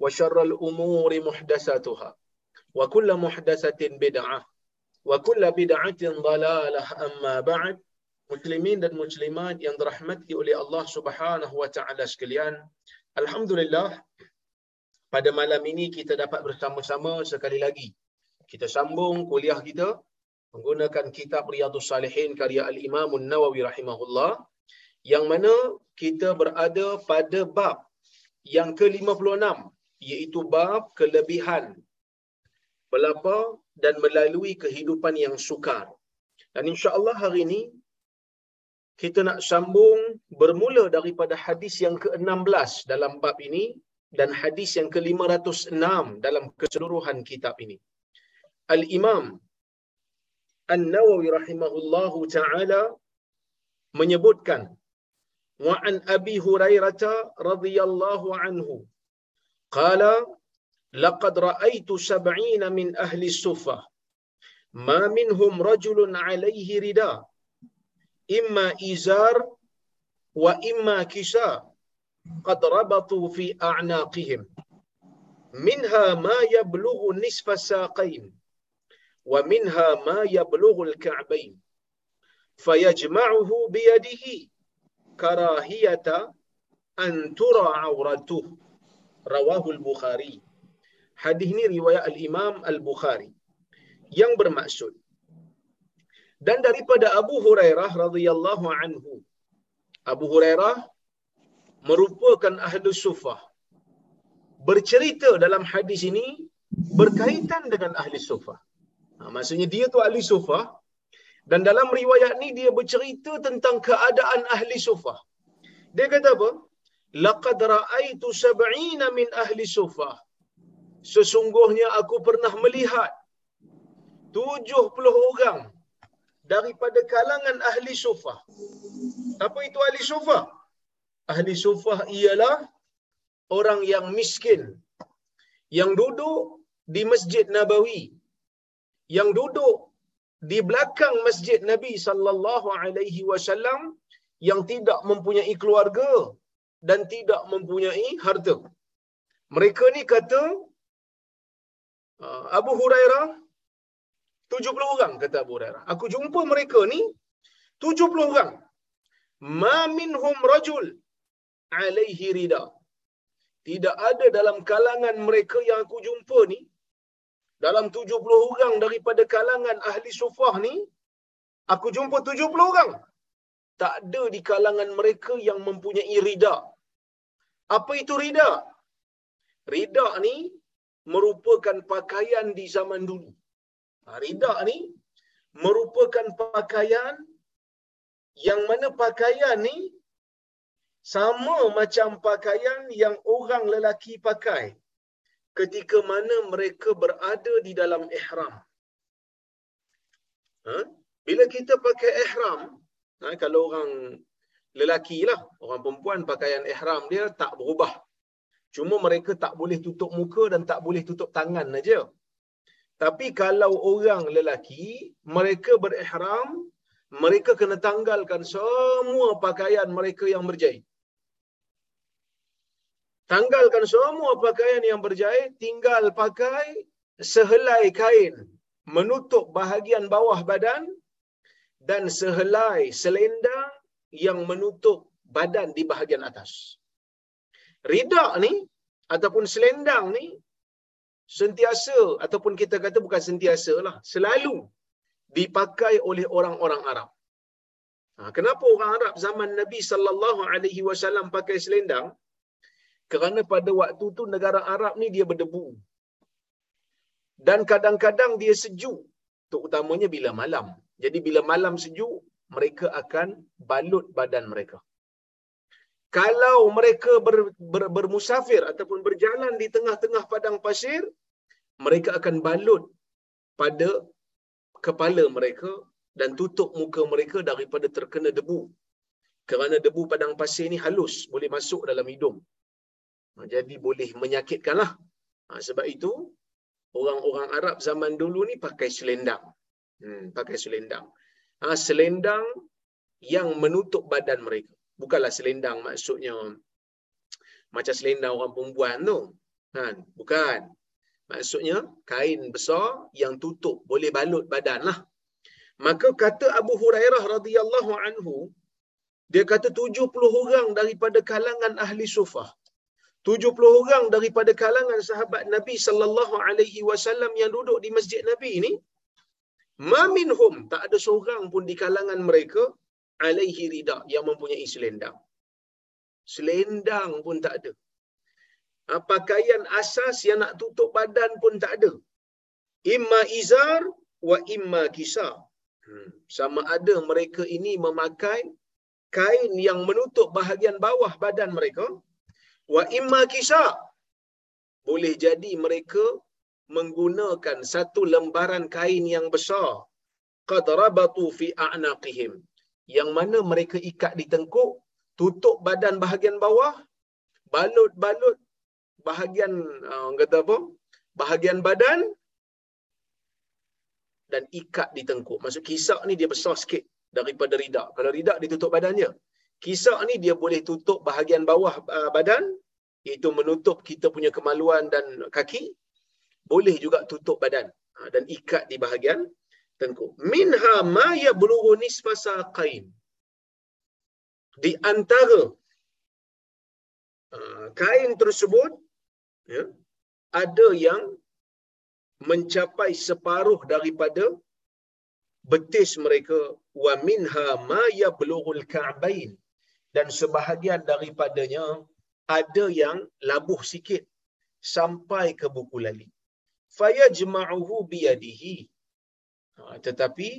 وشر الأمور محدثاتها وكل محدثة بدعة وكل بدعة ضلالة أما بعد muslimin dan muslimat yang dirahmati oleh Allah Subhanahu wa taala sekalian alhamdulillah pada malam ini kita dapat bersama-sama sekali lagi kita sambung kuliah kita menggunakan kitab Riyadhus Salihin karya Al-Imam An-Nawawi rahimahullah yang mana kita berada pada bab yang ke-56 iaitu bab kelebihan pelapa dan melalui kehidupan yang sukar. Dan insya-Allah hari ini kita nak sambung bermula daripada hadis yang ke-16 dalam bab ini dan hadis yang ke-506 dalam keseluruhan kitab ini. Al-Imam An-Nawawi rahimahullahu taala menyebutkan wa an Abi Hurairah radhiyallahu anhu قال لقد رأيت سبعين من أهل الصفة. ما منهم رجل عليه رداء إما إزار وإما كساء قد ربطوا في أعناقهم. منها ما يبلغ نصف الساقين ومنها ما يبلغ الكعبين. فيجمعه بيده كراهية أن ترى عورته. Rawahu al-bukhari hadis ini riwayat al-imam al-bukhari yang bermaksud dan daripada Abu Hurairah radhiyallahu anhu. Abu Hurairah merupakan ahli sufah. Bercerita dalam hadis ini berkaitan dengan ahli sufah. Ha, maksudnya dia tu ahli sufah dan dalam riwayat ni dia bercerita tentang keadaan ahli sufah. Dia kata apa? Laqad ra'aitu sab'ina min ahli sufah. Sesungguhnya aku pernah melihat 70 orang daripada kalangan ahli sufah. Apa itu ahli sufah? Ahli sufah ialah orang yang miskin yang duduk di Masjid Nabawi yang duduk di belakang Masjid Nabi sallallahu alaihi wasallam yang tidak mempunyai keluarga dan tidak mempunyai harta. Mereka ni kata Abu Hurairah 70 orang kata Abu Hurairah. Aku jumpa mereka ni 70 orang. Ma minhum rajul alaihi rida. Tidak ada dalam kalangan mereka yang aku jumpa ni dalam 70 orang daripada kalangan ahli sufah ni aku jumpa 70 orang. Tak ada di kalangan mereka yang mempunyai rida. Apa itu rida? Rida ni merupakan pakaian di zaman dulu. Rida ni merupakan pakaian yang mana pakaian ni sama macam pakaian yang orang lelaki pakai ketika mana mereka berada di dalam ihram. Ha? Bila kita pakai ihram, ha, kalau orang lelaki lah, orang perempuan pakaian ihram dia tak berubah. Cuma mereka tak boleh tutup muka dan tak boleh tutup tangan aja. Tapi kalau orang lelaki, mereka berihram, mereka kena tanggalkan semua pakaian mereka yang berjahit. Tanggalkan semua pakaian yang berjahit, tinggal pakai sehelai kain menutup bahagian bawah badan dan sehelai selendang yang menutup badan di bahagian atas. Ridak ni ataupun selendang ni sentiasa ataupun kita kata bukan sentiasa lah, selalu dipakai oleh orang-orang Arab. Ha, kenapa orang Arab zaman Nabi sallallahu alaihi wasallam pakai selendang? Kerana pada waktu tu negara Arab ni dia berdebu. Dan kadang-kadang dia sejuk, terutamanya bila malam. Jadi bila malam sejuk, mereka akan balut badan mereka. Kalau mereka ber, ber, bermusafir ataupun berjalan di tengah-tengah padang pasir, mereka akan balut pada kepala mereka dan tutup muka mereka daripada terkena debu. Kerana debu padang pasir ni halus, boleh masuk dalam hidung. Ha, jadi boleh menyakitkanlah. Ha, sebab itu, orang-orang Arab zaman dulu ni pakai selendang. Hmm, pakai selendang. Ha, selendang yang menutup badan mereka. Bukanlah selendang maksudnya macam selendang orang perempuan tu. Kan? Bukan. Maksudnya kain besar yang tutup boleh balut badan lah. Maka kata Abu Hurairah radhiyallahu anhu dia kata 70 orang daripada kalangan ahli sufah 70 orang daripada kalangan sahabat Nabi sallallahu alaihi wasallam yang duduk di masjid Nabi ini ma minhum tak ada seorang pun di kalangan mereka alaihi rida yang mempunyai selendang. Selendang pun tak ada. Ha, pakaian asas yang nak tutup badan pun tak ada. Imma izar wa imma kisar. Hmm. sama ada mereka ini memakai kain yang menutup bahagian bawah badan mereka. Wa imma kisa boleh jadi mereka menggunakan satu lembaran kain yang besar. Qad rabatu fi a'naqihim. Yang mana mereka ikat di tengkuk tutup badan bahagian bawah balut-balut bahagian uh, kata apa? Bahagian badan dan ikat di tengkuk. Maksud kisak ni dia besar sikit daripada ridak. Kalau ridak ditutup badannya. Kisah ni dia boleh tutup bahagian bawah uh, badan, iaitu menutup kita punya kemaluan dan kaki, boleh juga tutup badan uh, dan ikat di bahagian tengkuk. Minha ma yablughu nisfa saqain. Di antara uh, kain tersebut ya, ada yang mencapai separuh daripada betis mereka wa minha ma yablughul ka'bain dan sebahagian daripadanya ada yang labuh sikit sampai ke buku lali. Fayajma'uhu biyadihi. Ha, tetapi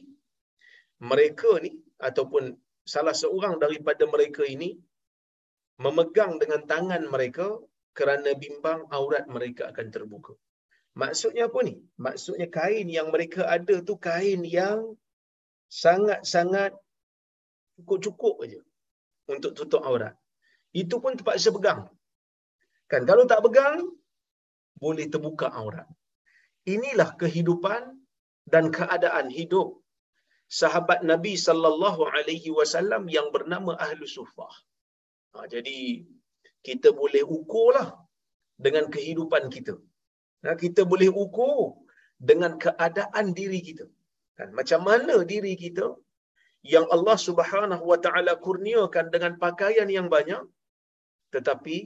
mereka ni ataupun salah seorang daripada mereka ini memegang dengan tangan mereka kerana bimbang aurat mereka akan terbuka. Maksudnya apa ni? Maksudnya kain yang mereka ada tu kain yang sangat-sangat cukup-cukup aja untuk tutup aurat. Itu pun terpaksa pegang. Kan kalau tak pegang boleh terbuka aurat. Inilah kehidupan dan keadaan hidup sahabat Nabi sallallahu alaihi wasallam yang bernama Ahlu Sufah. Ha, jadi kita boleh ukurlah dengan kehidupan kita. Ha, kita boleh ukur dengan keadaan diri kita. Kan macam mana diri kita yang Allah Subhanahu wa taala kurniakan dengan pakaian yang banyak tetapi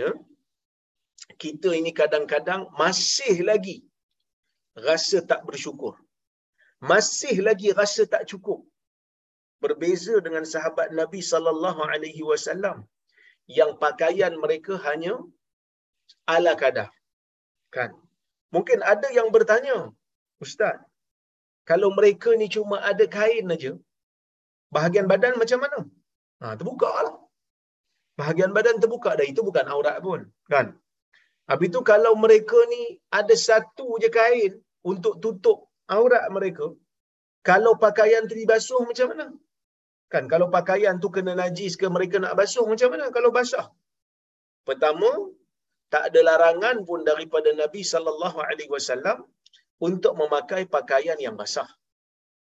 ya kita ini kadang-kadang masih lagi rasa tak bersyukur masih lagi rasa tak cukup berbeza dengan sahabat Nabi sallallahu alaihi wasallam yang pakaian mereka hanya ala kadar kan mungkin ada yang bertanya ustaz kalau mereka ni cuma ada kain aja, bahagian badan macam mana? Ha, terbuka lah. Bahagian badan terbuka dah. Itu bukan aurat pun. Kan? Habis tu kalau mereka ni ada satu je kain untuk tutup aurat mereka, kalau pakaian tu dibasuh macam mana? Kan kalau pakaian tu kena najis ke mereka nak basuh macam mana kalau basah? Pertama, tak ada larangan pun daripada Nabi sallallahu alaihi wasallam untuk memakai pakaian yang basah.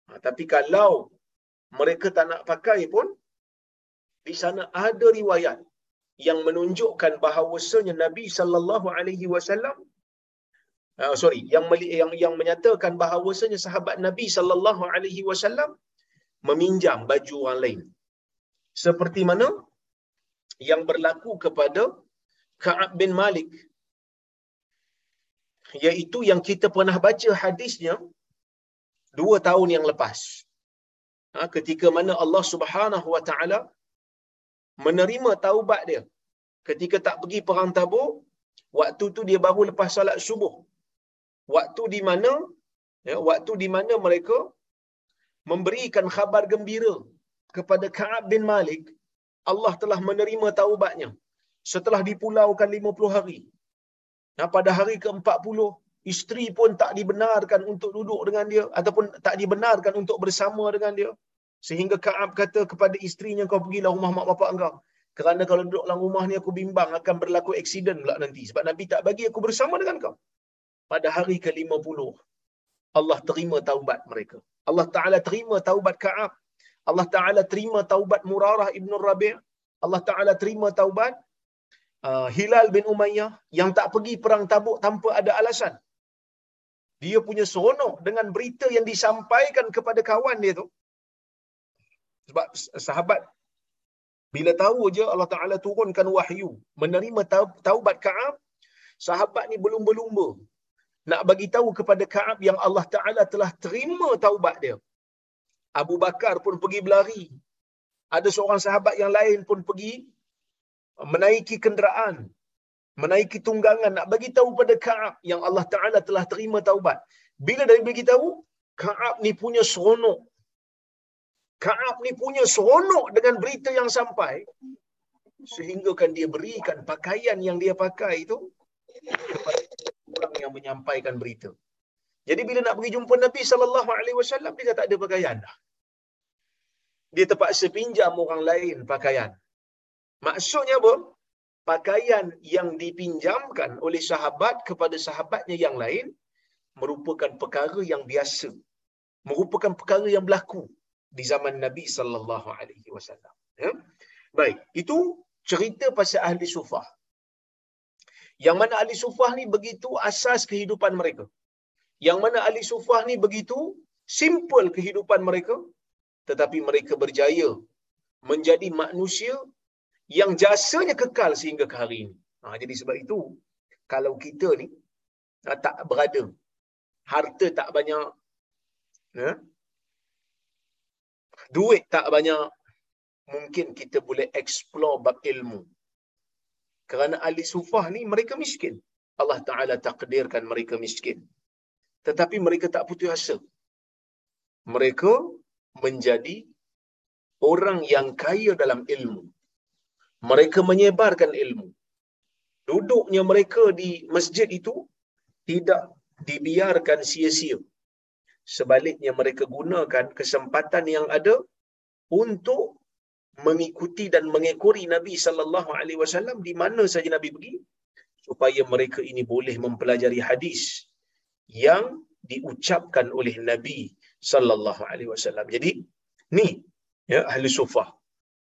Ha, tapi kalau mereka tak nak pakai pun, di sana ada riwayat yang menunjukkan bahawasanya Nabi sallallahu alaihi wasallam uh, sorry yang yang yang menyatakan bahawasanya sahabat Nabi sallallahu alaihi wasallam meminjam baju orang lain. Seperti mana yang berlaku kepada Ka'ab bin Malik iaitu yang kita pernah baca hadisnya dua tahun yang lepas. Ha, ketika mana Allah Subhanahu Wa Taala menerima taubat dia ketika tak pergi perang tabuk waktu tu dia baru lepas salat subuh. Waktu di mana ya waktu di mana mereka memberikan khabar gembira kepada Ka'ab bin Malik Allah telah menerima taubatnya. Setelah dipulaukan 50 hari. Nah, pada hari ke-40 isteri pun tak dibenarkan untuk duduk dengan dia ataupun tak dibenarkan untuk bersama dengan dia. Sehingga Kaab kata kepada isterinya kau pergilah rumah mak bapak engkau. Kerana kalau duduk dalam rumah ni aku bimbang akan berlaku aksiden pula nanti. Sebab Nabi tak bagi aku bersama dengan kau. Pada hari ke-50, Allah terima taubat mereka. Allah Ta'ala terima taubat Kaab. Allah Ta'ala terima taubat Murarah Ibn Rabi' Allah Ta'ala terima taubat uh, Hilal bin Umayyah yang tak pergi perang tabuk tanpa ada alasan. Dia punya seronok dengan berita yang disampaikan kepada kawan dia tu. Sebab sahabat bila tahu je Allah Taala turunkan wahyu menerima taubat Kaab, sahabat ni belum berlumba nak bagi tahu kepada Kaab yang Allah Taala telah terima taubat dia. Abu Bakar pun pergi berlari. Ada seorang sahabat yang lain pun pergi menaiki kenderaan, menaiki tunggangan nak bagi tahu pada Kaab yang Allah Taala telah terima taubat. Bila dah bagi tahu, Kaab ni punya seronok, Kaab ni punya seronok dengan berita yang sampai sehingga kan dia berikan pakaian yang dia pakai itu kepada orang yang menyampaikan berita. Jadi bila nak pergi jumpa Nabi sallallahu alaihi wasallam dia tak ada pakaian dah. Dia terpaksa pinjam orang lain pakaian. Maksudnya apa? Pakaian yang dipinjamkan oleh sahabat kepada sahabatnya yang lain merupakan perkara yang biasa. Merupakan perkara yang berlaku di zaman Nabi sallallahu alaihi wasallam. Ya. Baik, itu cerita pasal ahli sufah. Yang mana ahli sufah ni begitu asas kehidupan mereka. Yang mana ahli sufah ni begitu simple kehidupan mereka tetapi mereka berjaya menjadi manusia yang jasanya kekal sehingga ke hari ini. Ha, jadi sebab itu kalau kita ni ha, tak berada harta tak banyak ya, duit tak banyak, mungkin kita boleh explore bab ilmu. Kerana ahli sufah ni mereka miskin. Allah Ta'ala takdirkan mereka miskin. Tetapi mereka tak putus asa. Mereka menjadi orang yang kaya dalam ilmu. Mereka menyebarkan ilmu. Duduknya mereka di masjid itu tidak dibiarkan sia-sia sebaliknya mereka gunakan kesempatan yang ada untuk mengikuti dan mengekori Nabi sallallahu alaihi wasallam di mana saja Nabi pergi supaya mereka ini boleh mempelajari hadis yang diucapkan oleh Nabi sallallahu alaihi wasallam. Jadi ni ya ahli sufah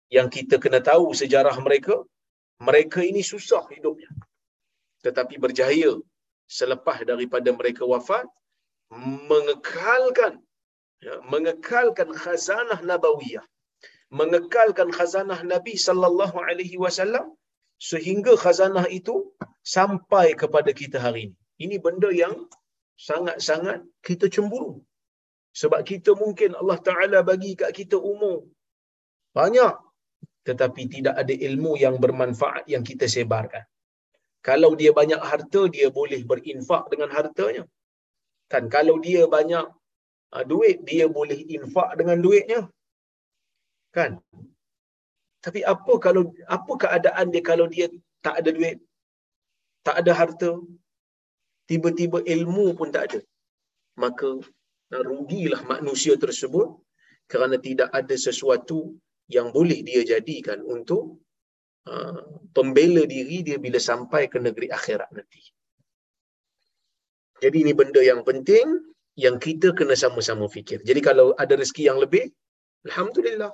yang kita kena tahu sejarah mereka mereka ini susah hidupnya tetapi berjaya selepas daripada mereka wafat mengekalkan ya, mengekalkan khazanah nabawiyah mengekalkan khazanah Nabi sallallahu alaihi wasallam sehingga khazanah itu sampai kepada kita hari ini. Ini benda yang sangat-sangat kita cemburu. Sebab kita mungkin Allah Taala bagi kat kita umur banyak tetapi tidak ada ilmu yang bermanfaat yang kita sebarkan. Kalau dia banyak harta, dia boleh berinfak dengan hartanya. Kan kalau dia banyak uh, duit, dia boleh infak dengan duitnya. Kan? Tapi apa kalau apa keadaan dia kalau dia tak ada duit, tak ada harta, tiba-tiba ilmu pun tak ada. Maka uh, rugilah manusia tersebut kerana tidak ada sesuatu yang boleh dia jadikan untuk uh, pembela diri dia bila sampai ke negeri akhirat nanti. Jadi ini benda yang penting yang kita kena sama-sama fikir. Jadi kalau ada rezeki yang lebih, Alhamdulillah.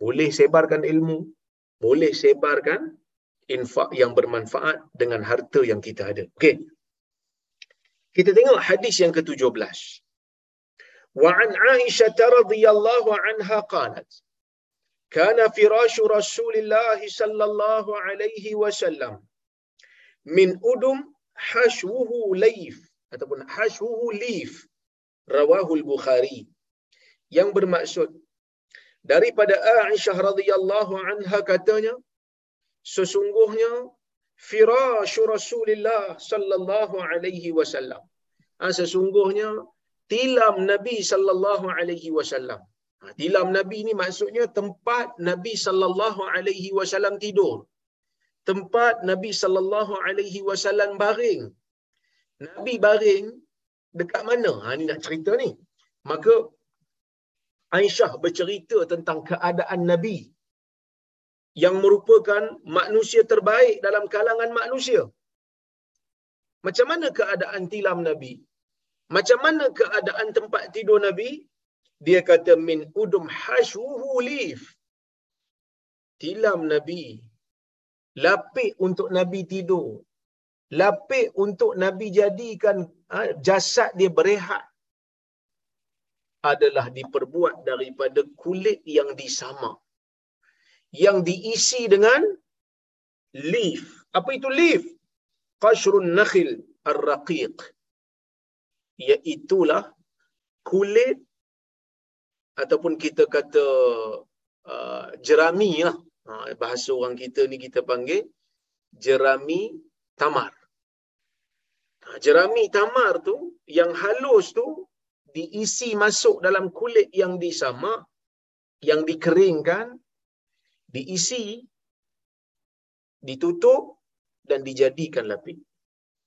Boleh sebarkan ilmu. Boleh sebarkan infak yang bermanfaat dengan harta yang kita ada. Okey. Kita tengok hadis yang ke-17. Wa an Aisyah radhiyallahu anha qalat Kana firashu Rasulillah sallallahu alaihi wasallam min udum hashwuhu layf ataupun hashwuhu leaf rawahul bukhari yang bermaksud daripada Aisyah radhiyallahu anha katanya sesungguhnya firasyu Rasulullah sallallahu alaihi wasallam. Ha, sesungguhnya tilam Nabi sallallahu alaihi wasallam. Ha, tilam Nabi ni maksudnya tempat Nabi sallallahu alaihi wasallam tidur. Tempat Nabi sallallahu alaihi wasallam baring Nabi baring dekat mana ha ni nak cerita ni maka Aisyah bercerita tentang keadaan Nabi yang merupakan manusia terbaik dalam kalangan manusia. Macam mana keadaan tilam Nabi? Macam mana keadaan tempat tidur Nabi? Dia kata min udum hashuhu lif. Tilam Nabi. Lapik untuk Nabi tidur. Lapik untuk Nabi jadikan ha, jasad dia berehat. Adalah diperbuat daripada kulit yang disamak yang diisi dengan leaf. Apa itu leaf? Qashrun nakhil ar-raqiq. Iaitulah kulit ataupun kita kata uh, jerami lah. Uh, bahasa orang kita ni kita panggil jerami tamar. Uh, jerami tamar tu yang halus tu diisi masuk dalam kulit yang disamak, yang dikeringkan, diisi, ditutup dan dijadikan lapik.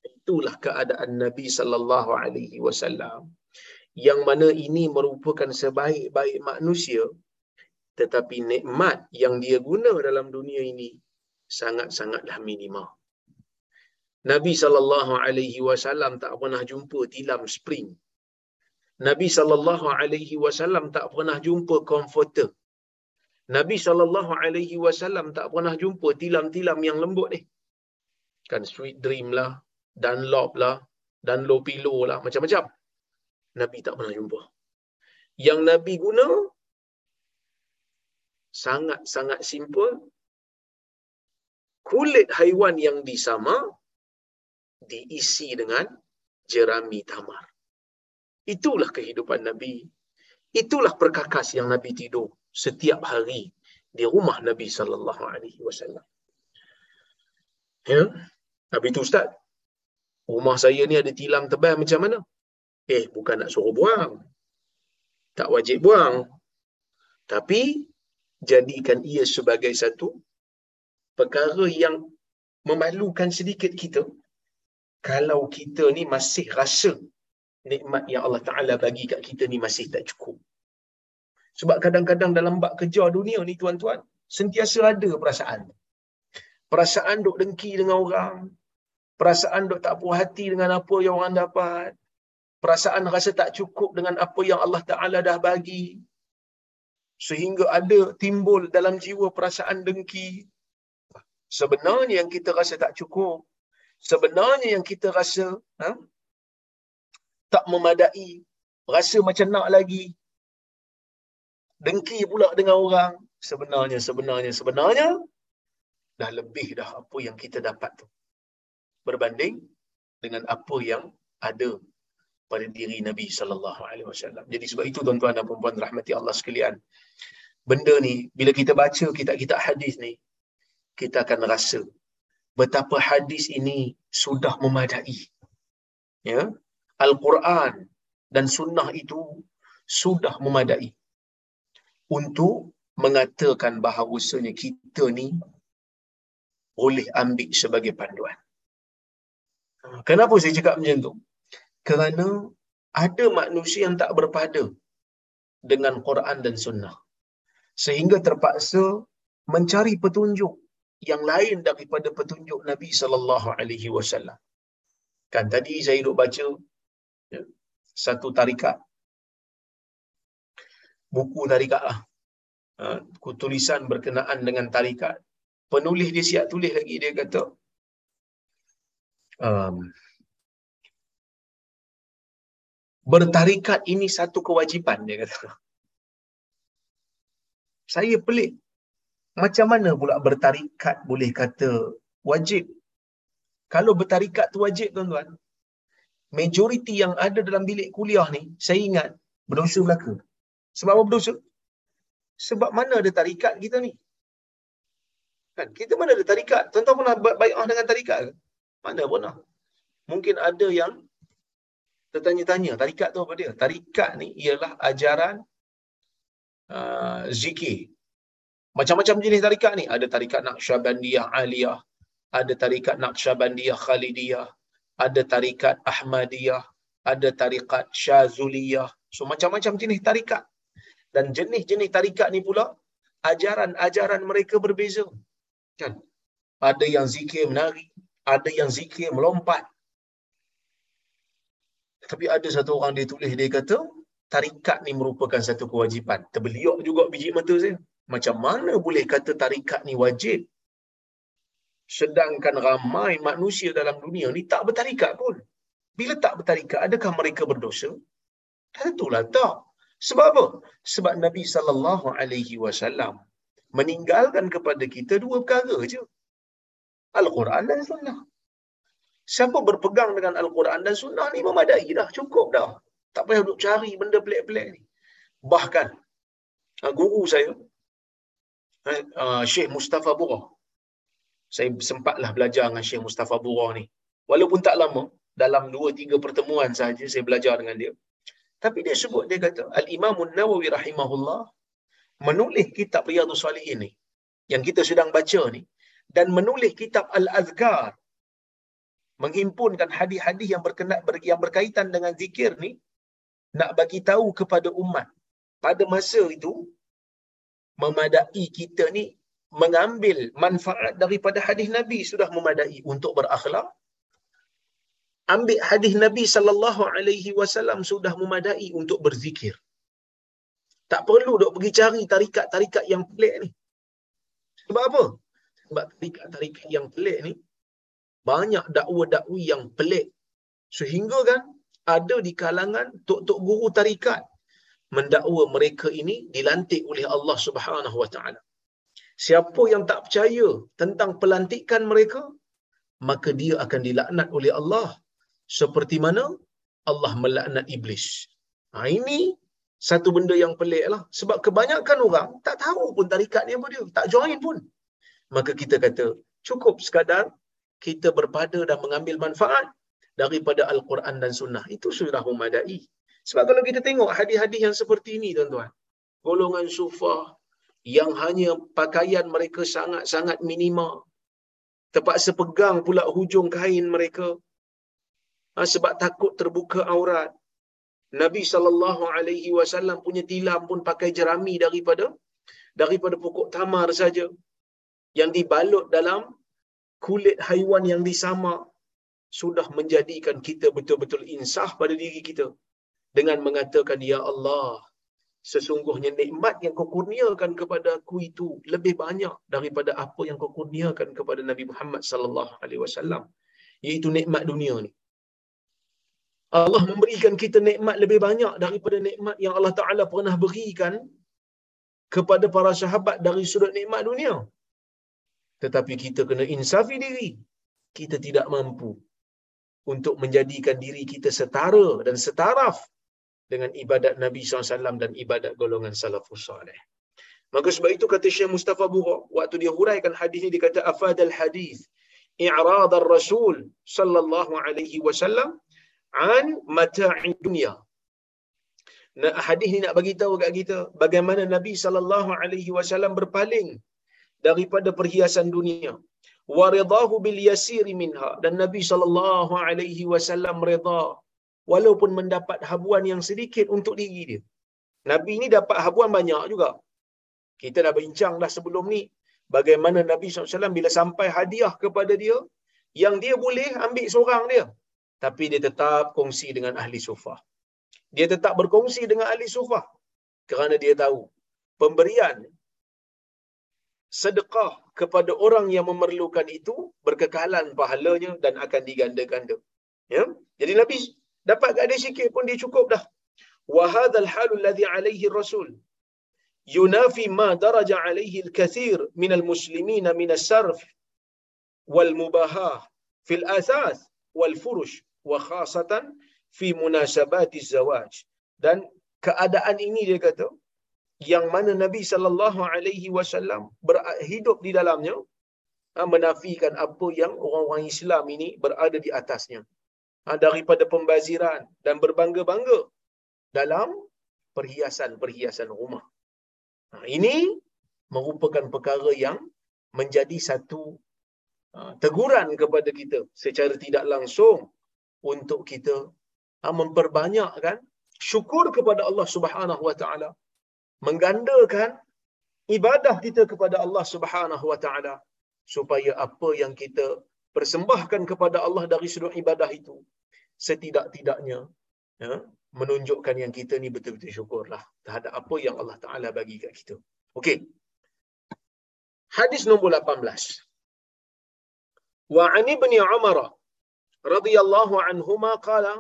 Itulah keadaan Nabi sallallahu alaihi wasallam. Yang mana ini merupakan sebaik-baik manusia tetapi nikmat yang dia guna dalam dunia ini sangat-sangatlah minima. Nabi sallallahu alaihi wasallam tak pernah jumpa tilam spring. Nabi sallallahu alaihi wasallam tak pernah jumpa comforter. Nabi sallallahu alaihi wasallam tak pernah jumpa tilam-tilam yang lembut ni. Kan Sweet Dream lah, Dunlop lah, dan Low Pillow lah, macam-macam. Nabi tak pernah jumpa. Yang Nabi guna sangat-sangat simple. Kulit haiwan yang disama diisi dengan jerami tamar. Itulah kehidupan Nabi. Itulah perkakas yang Nabi tidur setiap hari di rumah Nabi sallallahu alaihi wasallam. Ya. Nabi tu ustaz. Rumah saya ni ada tilam tebal macam mana? Eh, bukan nak suruh buang. Tak wajib buang. Tapi jadikan ia sebagai satu perkara yang memalukan sedikit kita kalau kita ni masih rasa nikmat yang Allah Taala bagi kat kita ni masih tak cukup. Sebab kadang-kadang dalam bak kerja dunia ni tuan-tuan, sentiasa ada perasaan. Perasaan duk dengki dengan orang. Perasaan duk tak puas hati dengan apa yang orang dapat. Perasaan rasa tak cukup dengan apa yang Allah Ta'ala dah bagi. Sehingga ada timbul dalam jiwa perasaan dengki. Sebenarnya yang kita rasa tak cukup. Sebenarnya yang kita rasa ha, tak memadai. Rasa macam nak lagi dengki pula dengan orang sebenarnya sebenarnya sebenarnya dah lebih dah apa yang kita dapat tu berbanding dengan apa yang ada pada diri Nabi sallallahu alaihi wasallam. Jadi sebab itu tuan-tuan dan puan-puan rahmati Allah sekalian. Benda ni bila kita baca kitab-kitab hadis ni kita akan rasa betapa hadis ini sudah memadai. Ya. Al-Quran dan sunnah itu sudah memadai untuk mengatakan bahawasanya kita ni boleh ambil sebagai panduan. Kenapa saya cakap macam tu? Kerana ada manusia yang tak berpada dengan Quran dan Sunnah. Sehingga terpaksa mencari petunjuk yang lain daripada petunjuk Nabi sallallahu alaihi wasallam. Kan tadi saya duk baca Ya. Satu tarikat. Buku tarikat lah. Ha, tulisan berkenaan dengan tarikat. Penulis dia siap tulis lagi. Dia kata, um, bertarikat ini satu kewajipan, dia kata. Saya pelik. Macam mana pula bertarikat boleh kata wajib? Kalau bertarikat tu wajib, tuan-tuan. Majoriti yang ada dalam bilik kuliah ni, saya ingat, berdosa belaka. Sebab apa berdosa? Sebab mana ada tarikat kita ni? Kan? Kita mana ada tarikat? Tuan-tuan pernah baik dengan tarikat ke? Mana pernah? Mungkin ada yang tertanya-tanya, tarikat tu apa dia? Tarikat ni ialah ajaran uh, zikir. Macam-macam jenis tarikat ni. Ada tarikat Naqsyabandiyah Aliyah, ada tarikat Naqsyabandiyah Khalidiyah, ada tarikat Ahmadiyah, ada tarikat Syazuliyah. So macam-macam jenis tarikat. Dan jenis-jenis tarikat ni pula ajaran-ajaran mereka berbeza. Kan? Ada yang zikir menari, ada yang zikir melompat. Tapi ada satu orang dia tulis dia kata tarikat ni merupakan satu kewajipan. Terbeliak juga biji mata saya. Macam mana boleh kata tarikat ni wajib? Sedangkan ramai manusia dalam dunia ni tak bertarikat pun. Bila tak bertarikat, adakah mereka berdosa? Tentulah tak. Sebab apa? Sebab Nabi sallallahu alaihi wasallam meninggalkan kepada kita dua perkara je. Al-Quran dan Sunnah. Siapa berpegang dengan Al-Quran dan Sunnah ni memadai dah, cukup dah. Tak payah duk cari benda pelik-pelik ni. Bahkan, ah, guru saya, eh, ah, Syekh Mustafa Burah, saya sempatlah belajar dengan Syekh Mustafa Burah ni. Walaupun tak lama, dalam dua tiga pertemuan saja saya belajar dengan dia. Tapi dia sebut, dia kata, Al-Imam Nawawi rahimahullah menulis kitab Riyadhus Salihin ni, yang kita sedang baca ni, dan menulis kitab Al-Azkar, menghimpunkan hadis-hadis yang berkenaan yang berkaitan dengan zikir ni, nak bagi tahu kepada umat pada masa itu memadai kita ni mengambil manfaat daripada hadis Nabi sudah memadai untuk berakhlak. Ambil hadis Nabi sallallahu alaihi wasallam sudah memadai untuk berzikir. Tak perlu dok pergi cari tarikat-tarikat yang pelik ni. Sebab apa? Sebab tarikat-tarikat yang pelik ni banyak dakwa-dakwi yang pelik. Sehingga kan ada di kalangan tok-tok guru tarikat mendakwa mereka ini dilantik oleh Allah Subhanahu wa taala. Siapa yang tak percaya tentang pelantikan mereka, maka dia akan dilaknat oleh Allah seperti mana Allah melaknat iblis. Ha, ini satu benda yang pelik lah. Sebab kebanyakan orang tak tahu pun tarikat ni apa dia. Tak join pun. Maka kita kata, cukup sekadar kita berpada dan mengambil manfaat daripada Al-Quran dan Sunnah. Itu sudah memadai. Sebab kalau kita tengok hadis-hadis yang seperti ini, tuan-tuan. Golongan sufah yang hanya pakaian mereka sangat-sangat minima. Terpaksa pegang pula hujung kain mereka. Ha, sebab takut terbuka aurat. Nabi saw punya tilam pun pakai jerami daripada daripada pokok tamar saja yang dibalut dalam kulit haiwan yang disamak sudah menjadikan kita betul-betul insaf pada diri kita dengan mengatakan ya Allah sesungguhnya nikmat yang kau kurniakan kepada aku itu lebih banyak daripada apa yang kau kurniakan kepada Nabi Muhammad sallallahu alaihi wasallam. Iaitu nikmat dunia ni. Allah memberikan kita nikmat lebih banyak daripada nikmat yang Allah Taala pernah berikan kepada para sahabat dari sudut nikmat dunia. Tetapi kita kena insafi diri. Kita tidak mampu untuk menjadikan diri kita setara dan setaraf dengan ibadat Nabi SAW dan ibadat golongan salafus salih. Maka sebab itu kata Syekh Mustafa Bura, waktu dia huraikan hadis ini, dia kata, Afadal hadis, i'rad al-Rasul sallallahu alaihi wasallam an mata'i dunia. Nah, hadis ini nak bagi tahu kat kita bagaimana Nabi sallallahu alaihi wasallam berpaling daripada perhiasan dunia waridahu bil yasiri minha dan Nabi sallallahu alaihi wasallam redha walaupun mendapat habuan yang sedikit untuk diri dia. Nabi ni dapat habuan banyak juga. Kita dah bincang dah sebelum ni bagaimana Nabi SAW bila sampai hadiah kepada dia yang dia boleh ambil seorang dia. tapi dia tetap kongsi dengan ahli sufah. Dia tetap berkongsi dengan ahli sufah kerana dia tahu pemberian sedekah kepada orang yang memerlukan itu berkekalan pahalanya dan akan diganda-ganda. Ya? Jadi Nabi dapat ada sikit pun dia cukup dah. Wa hadzal halul ladzi alaihi rasul yunafi ma daraja alaihi al-kathir min al-muslimin min as-sarf wal mubahah fil asas wal furush wa khasatan fi munasabat az-zawaj. Dan keadaan ini dia kata yang mana Nabi sallallahu alaihi wasallam berhidup di dalamnya ha, menafikan apa yang orang-orang Islam ini berada di atasnya daripada pembaziran dan berbangga-bangga dalam perhiasan-perhiasan rumah. Ha, ini merupakan perkara yang menjadi satu teguran kepada kita secara tidak langsung untuk kita memperbanyakkan syukur kepada Allah Subhanahu wa taala menggandakan ibadah kita kepada Allah Subhanahu wa taala supaya apa yang kita persembahkan kepada Allah dari sudut ibadah itu setidak-tidaknya ya, menunjukkan yang kita ni betul-betul syukurlah terhadap apa yang Allah Taala bagi kat kita. Okey. Hadis nombor 18. Wa an ibn Umar radhiyallahu anhuma qala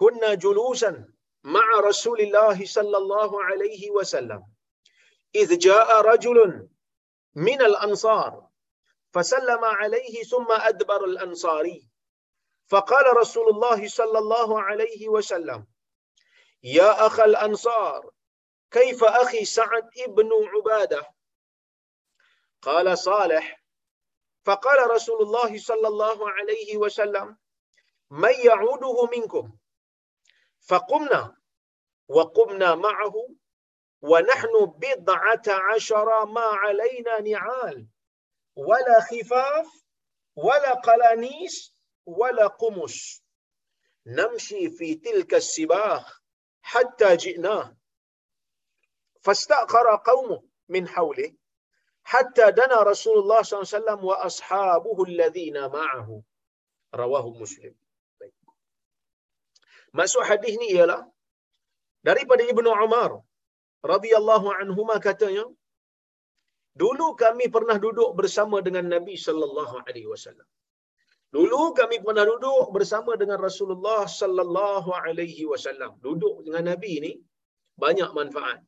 kunna julusan مع رسول الله صلى الله عليه وسلم إذ جاء رجل من الأنصار فسلم عليه ثم أدبر الأنصاري فقال رسول الله صلى الله عليه وسلم يا أخ الأنصار كيف أخي سعد ابن عبادة؟ قال صالح فقال رسول الله صلى الله عليه وسلم من يعوده منكم؟ فقمنا وقمنا معه ونحن بضعة عشر ما علينا نعال ولا خفاف ولا قلانيس wala qumus namshi fi tilka sibah hatta jina. Fastaqara qaumu min hawli hatta dana rasulullah sallallahu alaihi wasallam wa ashabuhu alladhina ma'ahu. Rawahu muslim. Masuk hadis ni ialah daripada ibnu umar radhiyallahu anhuma katanya dulu kami pernah duduk bersama dengan nabi sallallahu alaihi wasallam. Dulu kami pernah duduk bersama dengan Rasulullah sallallahu alaihi wasallam. Duduk dengan Nabi ni banyak manfaat.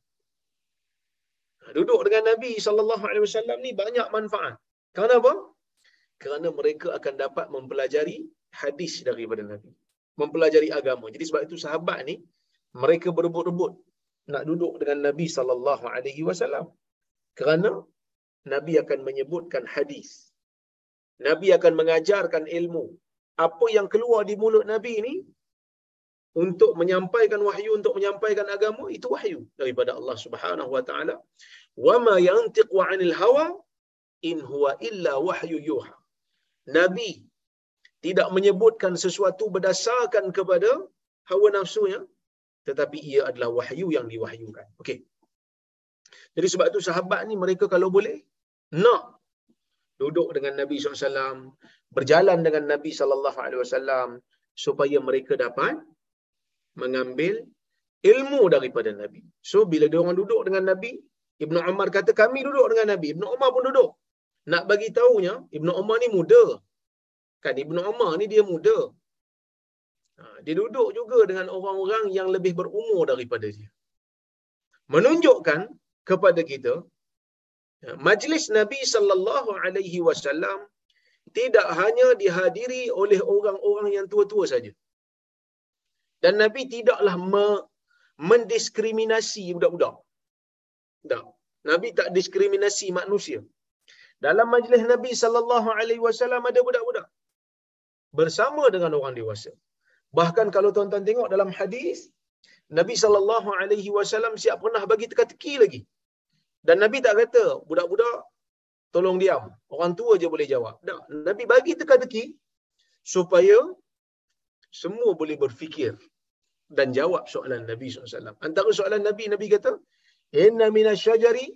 Duduk dengan Nabi sallallahu alaihi wasallam ni banyak manfaat. Kenapa? Kerana mereka akan dapat mempelajari hadis daripada Nabi mempelajari agama. Jadi sebab itu sahabat ni mereka berebut-rebut nak duduk dengan Nabi sallallahu alaihi wasallam. Kerana Nabi akan menyebutkan hadis. Nabi akan mengajarkan ilmu. Apa yang keluar di mulut Nabi ni untuk menyampaikan wahyu untuk menyampaikan agama itu wahyu daripada Allah Subhanahu wa taala. Wa ma yantiqu 'anil hawa in huwa illa wahyu yuha. Nabi tidak menyebutkan sesuatu berdasarkan kepada hawa nafsunya tetapi ia adalah wahyu yang diwahyukan okey jadi sebab itu sahabat ni mereka kalau boleh nak duduk dengan Nabi SAW berjalan dengan Nabi SAW supaya mereka dapat mengambil ilmu daripada Nabi so bila dia orang duduk dengan Nabi Ibnu Umar kata kami duduk dengan Nabi Ibnu Umar pun duduk nak bagi tahunya Ibnu Umar ni muda Kan Ibnu Umar ni dia muda. Ha, dia duduk juga dengan orang-orang yang lebih berumur daripada dia. Menunjukkan kepada kita majlis Nabi sallallahu alaihi wasallam tidak hanya dihadiri oleh orang-orang yang tua-tua saja. Dan Nabi tidaklah me- mendiskriminasi budak-budak. Tak. Nabi tak diskriminasi manusia. Dalam majlis Nabi sallallahu alaihi wasallam ada budak-budak bersama dengan orang dewasa. Bahkan kalau tuan-tuan tengok dalam hadis, Nabi sallallahu alaihi wasallam siap pernah bagi teka-teki lagi. Dan Nabi tak kata budak-budak tolong diam, orang tua je boleh jawab. Tak, Nabi bagi teka-teki supaya semua boleh berfikir dan jawab soalan Nabi SAW. Antara soalan Nabi, Nabi kata, Inna minas syajari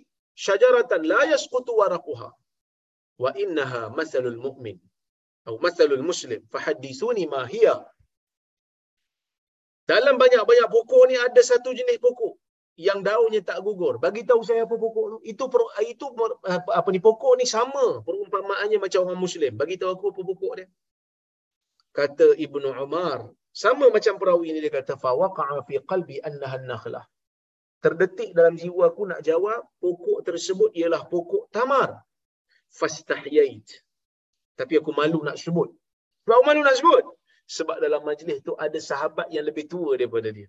syajaratan la yasqutu waraquha wa innaha mathalul mu'min atau masalul muslim. Fahaddithuni ma hiya. Dalam banyak-banyak pokok ni ada satu jenis pokok yang daunnya tak gugur. Bagi tahu saya apa pokok tu? Itu itu apa, apa ni pokok ni sama perumpamaannya macam orang muslim. Bagi tahu aku apa pokok dia. Kata Ibnu Umar, sama macam perawi ini dia kata fa waqa'a fi qalbi annaha an-nakhlah. Terdetik dalam jiwa aku nak jawab pokok tersebut ialah pokok tamar. Fastahyait. Tapi aku malu nak sebut. Sebab malu nak sebut. Sebab dalam majlis tu ada sahabat yang lebih tua daripada dia.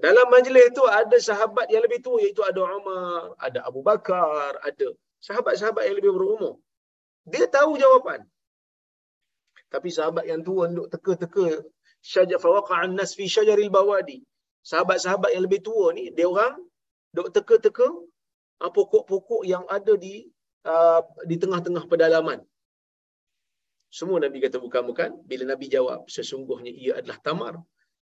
Dalam majlis tu ada sahabat yang lebih tua iaitu ada Umar, ada Abu Bakar, ada sahabat-sahabat yang lebih berumur. Dia tahu jawapan. Tapi sahabat yang tua duduk teka-teka syajar fawaqa'an nas fi syajaril bawadi. Sahabat-sahabat yang lebih tua ni dia orang duduk teka-teka ah, pokok-pokok yang ada di uh, di tengah-tengah pedalaman. Semua Nabi kata bukan-bukan. Bila Nabi jawab, sesungguhnya ia adalah tamar.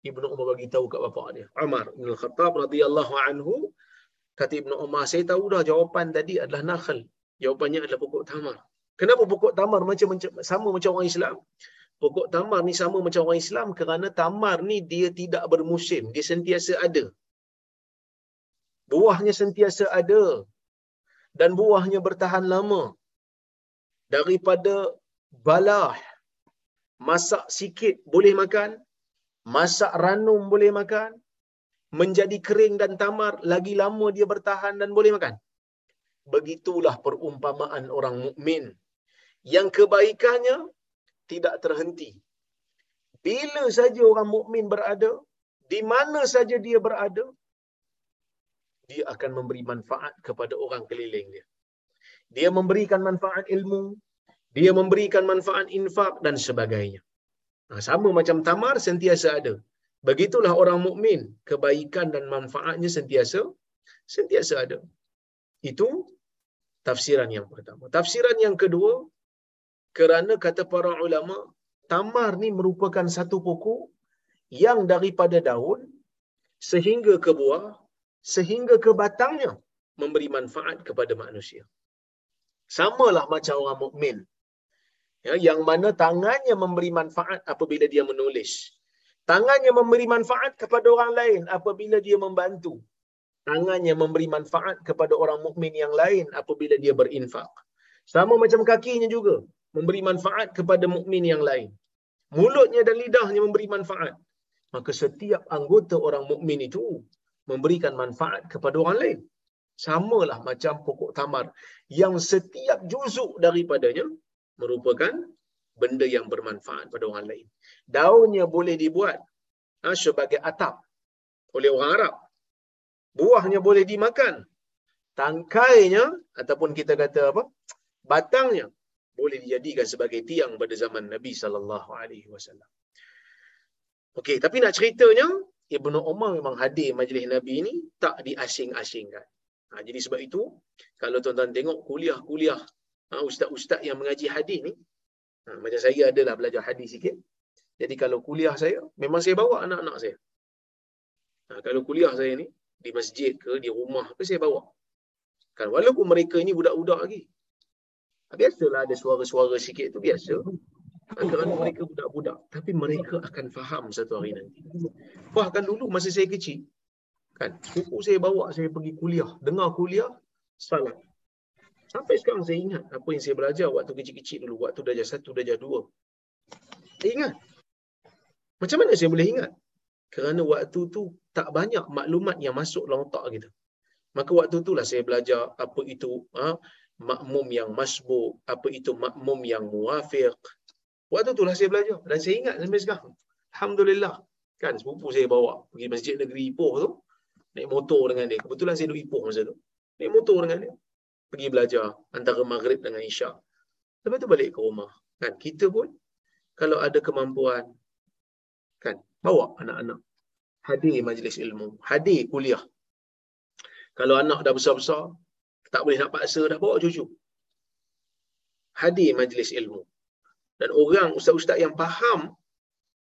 Ibnu Umar bagi tahu kat bapa dia. Umar bin Khattab radhiyallahu anhu kata Ibnu Umar, saya tahu dah jawapan tadi adalah nakhl. Jawapannya adalah pokok tamar. Kenapa pokok tamar macam sama macam orang Islam? Pokok tamar ni sama macam orang Islam kerana tamar ni dia tidak bermusim. Dia sentiasa ada. Buahnya sentiasa ada. Dan buahnya bertahan lama. Daripada balah. Masak sikit boleh makan. Masak ranum boleh makan. Menjadi kering dan tamar. Lagi lama dia bertahan dan boleh makan. Begitulah perumpamaan orang mukmin yang kebaikannya tidak terhenti. Bila saja orang mukmin berada, di mana saja dia berada, dia akan memberi manfaat kepada orang keliling dia. Dia memberikan manfaat ilmu, dia memberikan manfaat infak dan sebagainya. Nah, sama macam tamar sentiasa ada. Begitulah orang mukmin, kebaikan dan manfaatnya sentiasa sentiasa ada. Itu tafsiran yang pertama. Tafsiran yang kedua, kerana kata para ulama, tamar ni merupakan satu pokok yang daripada daun sehingga ke buah, sehingga ke batangnya memberi manfaat kepada manusia. Samalah macam orang mukmin. Ya, yang mana tangannya memberi manfaat apabila dia menulis. Tangannya memberi manfaat kepada orang lain apabila dia membantu. Tangannya memberi manfaat kepada orang mukmin yang lain apabila dia berinfak. Sama macam kakinya juga memberi manfaat kepada mukmin yang lain. Mulutnya dan lidahnya memberi manfaat. Maka setiap anggota orang mukmin itu memberikan manfaat kepada orang lain. Samalah macam pokok tamar yang setiap juzuk daripadanya merupakan benda yang bermanfaat pada orang lain. Daunnya boleh dibuat ha, sebagai atap oleh orang Arab. Buahnya boleh dimakan. Tangkainya ataupun kita kata apa? Batangnya boleh dijadikan sebagai tiang pada zaman Nabi sallallahu alaihi wasallam. Okey, tapi nak ceritanya Ibnu Umar memang hadir majlis Nabi ini tak diasing-asingkan. Ha, jadi sebab itu kalau tuan-tuan tengok kuliah-kuliah ha, ustaz-ustaz yang mengaji hadis ni ha, macam saya adalah belajar hadis sikit. Jadi kalau kuliah saya memang saya bawa anak-anak saya. Ha, kalau kuliah saya ni di masjid ke di rumah ke saya bawa. Kan walaupun mereka ini budak-budak lagi. Biasalah ada suara-suara sikit tu biasa. Kerana mereka budak-budak. Tapi mereka akan faham satu hari nanti. Bahkan dulu masa saya kecil, kan, sepupu saya bawa saya pergi kuliah. Dengar kuliah, salat. Sampai sekarang saya ingat apa yang saya belajar waktu kecil-kecil dulu. Waktu darjah satu, darjah dua. Saya ingat. Macam mana saya boleh ingat? Kerana waktu tu tak banyak maklumat yang masuk dalam otak kita. Maka waktu itulah saya belajar apa itu ha, makmum yang masbuk, apa itu makmum yang muafiq. Waktu itulah saya belajar dan saya ingat sampai sekarang. Alhamdulillah. Kan sepupu saya bawa pergi masjid negeri Ipoh tu, naik motor dengan dia. Kebetulan saya duduk Ipoh masa tu. Naik motor dengan dia. Pergi belajar antara maghrib dengan isyak. Lepas tu balik ke rumah. Kan kita pun kalau ada kemampuan kan bawa anak-anak hadir majlis ilmu, hadir kuliah. Kalau anak dah besar-besar, tak boleh nak paksa dah bawa cucu. Hadir majlis ilmu. Dan orang ustaz-ustaz yang faham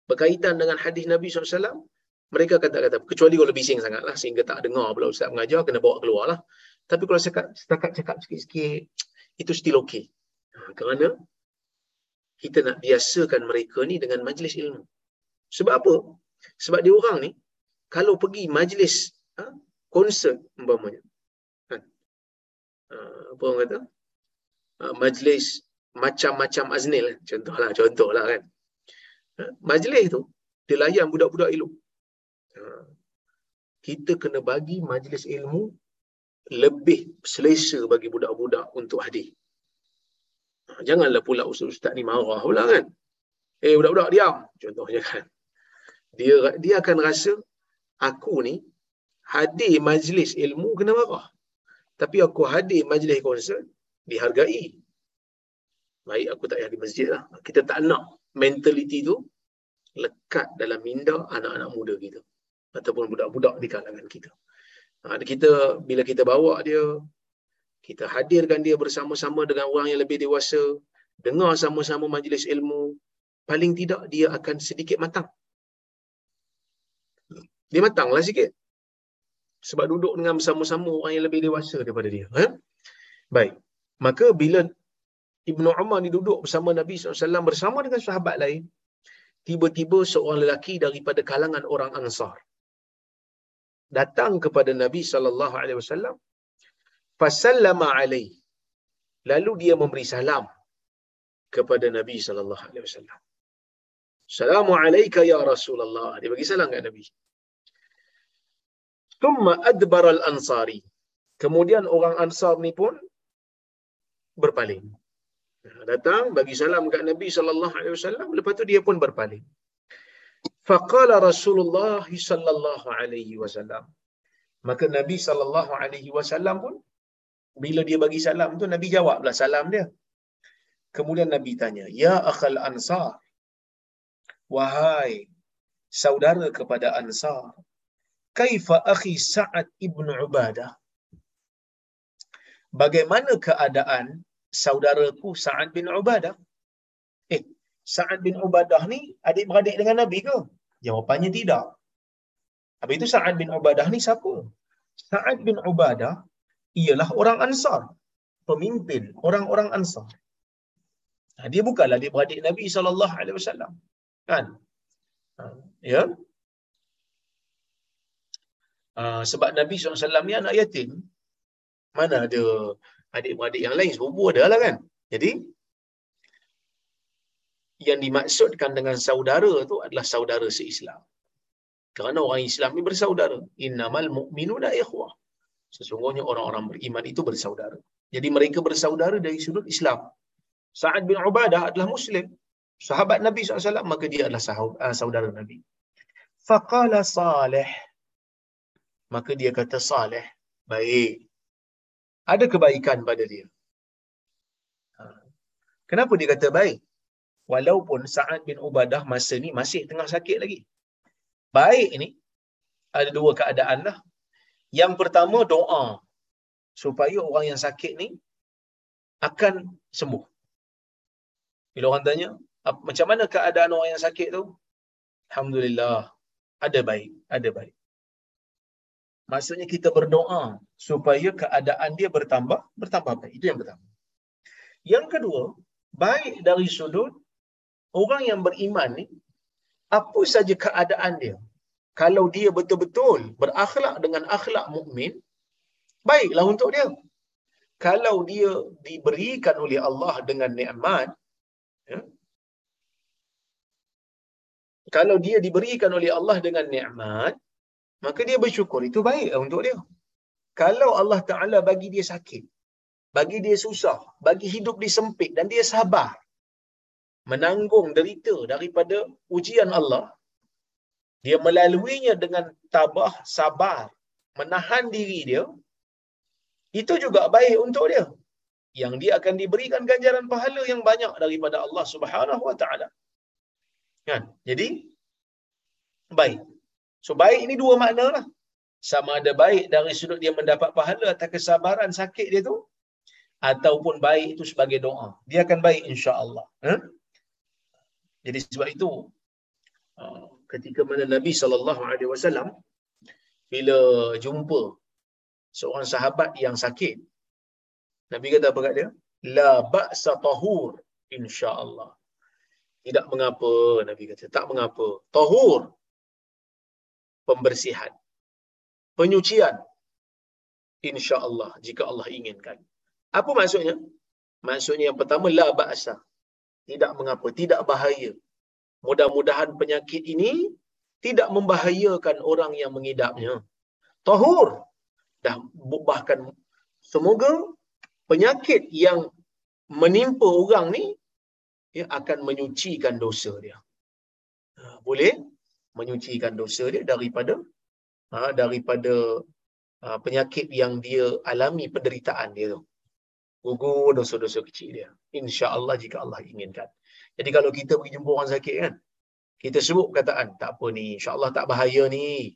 berkaitan dengan hadis Nabi SAW, mereka akan tak kata, kecuali kalau bising sangat lah, sehingga tak dengar pula ustaz mengajar, kena bawa keluar lah. Tapi kalau setakat, setakat cakap sikit-sikit, itu still okay. Ha, kerana kita nak biasakan mereka ni dengan majlis ilmu. Sebab apa? Sebab dia orang ni, kalau pergi majlis ha, konsert umpamanya. Kan? Uh, apa orang kata? Uh, majlis macam-macam aznil. Contohlah, contohlah kan. Uh, majlis tu, dia layan budak-budak ilmu. Uh, kita kena bagi majlis ilmu lebih selesa bagi budak-budak untuk hadir. Ha, janganlah pula ustaz-ustaz ni marah pula kan. Eh budak-budak diam contohnya kan. Dia dia akan rasa aku ni hadir majlis ilmu kena marah. Tapi aku hadir majlis konsert dihargai. Baik aku tak payah di masjid lah. Kita tak nak mentaliti tu lekat dalam minda anak-anak muda kita. Ataupun budak-budak di kalangan kita. Ha, kita bila kita bawa dia, kita hadirkan dia bersama-sama dengan orang yang lebih dewasa, dengar sama-sama majlis ilmu, paling tidak dia akan sedikit matang. Dia matanglah sikit. Sebab duduk dengan bersama-sama orang yang lebih dewasa daripada dia. Ha? Baik. Maka bila Ibnu Umar ni duduk bersama Nabi SAW bersama dengan sahabat lain, tiba-tiba seorang lelaki daripada kalangan orang Ansar datang kepada Nabi sallallahu alaihi wasallam fasallama alaihi lalu dia memberi salam kepada Nabi sallallahu alaihi wasallam. Assalamu alayka ya Rasulullah. Dia bagi salam kepada Nabi. Thumma adbar al-ansari. Kemudian orang Ansar ni pun berpaling. Datang bagi salam kepada Nabi sallallahu alaihi wasallam. Lepas tu dia pun berpaling Faqala Rasulullah sallallahu alaihi wasallam. Maka Nabi sallallahu alaihi wasallam pun bila dia bagi salam tu Nabi jawablah salam dia. Kemudian Nabi tanya, "Ya akhal Ansar, wahai saudara kepada Ansar, kaifa akhi Sa'ad ibn Ubadah?" Bagaimana keadaan saudaraku Sa'ad bin Ubadah? Eh, Sa'ad bin Ubadah ni adik-beradik dengan Nabi ke? Jawapannya tidak. Habis itu Sa'ad bin Ubadah ni siapa? Sa'ad bin Ubadah ialah orang Ansar. Pemimpin orang-orang Ansar. Ha, dia bukanlah adik-beradik Nabi SAW. Kan? Ha, ya? Ha, sebab Nabi SAW ni anak yatim. Mana ada adik-beradik yang lain? Sebuah ada lah kan? Jadi, yang dimaksudkan dengan saudara tu adalah saudara seislam. Kerana orang Islam ni bersaudara. Innamal mu'minuna ikhwah. Sesungguhnya orang-orang beriman itu bersaudara. Jadi mereka bersaudara dari sudut Islam. Sa'ad bin Ubadah adalah Muslim. Sahabat Nabi SAW, maka dia adalah ah, saudara Nabi. Faqala salih. Maka dia kata salih. Baik. Ada kebaikan pada dia. Ha. Kenapa dia kata baik? Walaupun Sa'ad bin Ubadah masa ni masih tengah sakit lagi. Baik ni, ada dua keadaan lah. Yang pertama, doa. Supaya orang yang sakit ni akan sembuh. Bila orang tanya, macam mana keadaan orang yang sakit tu? Alhamdulillah, ada baik, ada baik. Maksudnya kita berdoa supaya keadaan dia bertambah, bertambah baik. Itu yang pertama. Yang kedua, baik dari sudut orang yang beriman ni apa saja keadaan dia kalau dia betul-betul berakhlak dengan akhlak mukmin baiklah untuk dia. Kalau dia diberikan oleh Allah dengan nikmat ya, kalau dia diberikan oleh Allah dengan nikmat maka dia bersyukur. Itu baiklah untuk dia. Kalau Allah Taala bagi dia sakit bagi dia susah bagi hidup disempit dan dia sabar menanggung derita daripada ujian Allah, dia melaluinya dengan tabah sabar, menahan diri dia, itu juga baik untuk dia. Yang dia akan diberikan ganjaran pahala yang banyak daripada Allah Subhanahu Wa Taala. Kan? Jadi baik. So baik ini dua makna lah. Sama ada baik dari sudut dia mendapat pahala atas kesabaran sakit dia tu ataupun baik itu sebagai doa. Dia akan baik insya-Allah. Ha? Jadi sebab itu uh, ketika mana Nabi sallallahu alaihi wasallam bila jumpa seorang sahabat yang sakit Nabi kata apa kat dia? La ba'sa tahur insya-Allah. Tidak mengapa Nabi kata, tak mengapa. Tahur pembersihan. Penyucian. InsyaAllah jika Allah inginkan. Apa maksudnya? Maksudnya yang pertama, la ba'asa. Tidak mengapa, tidak bahaya. Mudah-mudahan penyakit ini tidak membahayakan orang yang mengidapnya. Tahur. Dah bahkan semoga penyakit yang menimpa orang ni ya, akan menyucikan dosa dia. Ha, boleh menyucikan dosa dia daripada ha, daripada ha, penyakit yang dia alami penderitaan dia tu. Gugur dosa-dosa kecil dia. Insya-Allah jika Allah inginkan. Jadi kalau kita pergi jumpa orang sakit kan, kita sebut perkataan, tak apa ni, insya-Allah tak bahaya ni.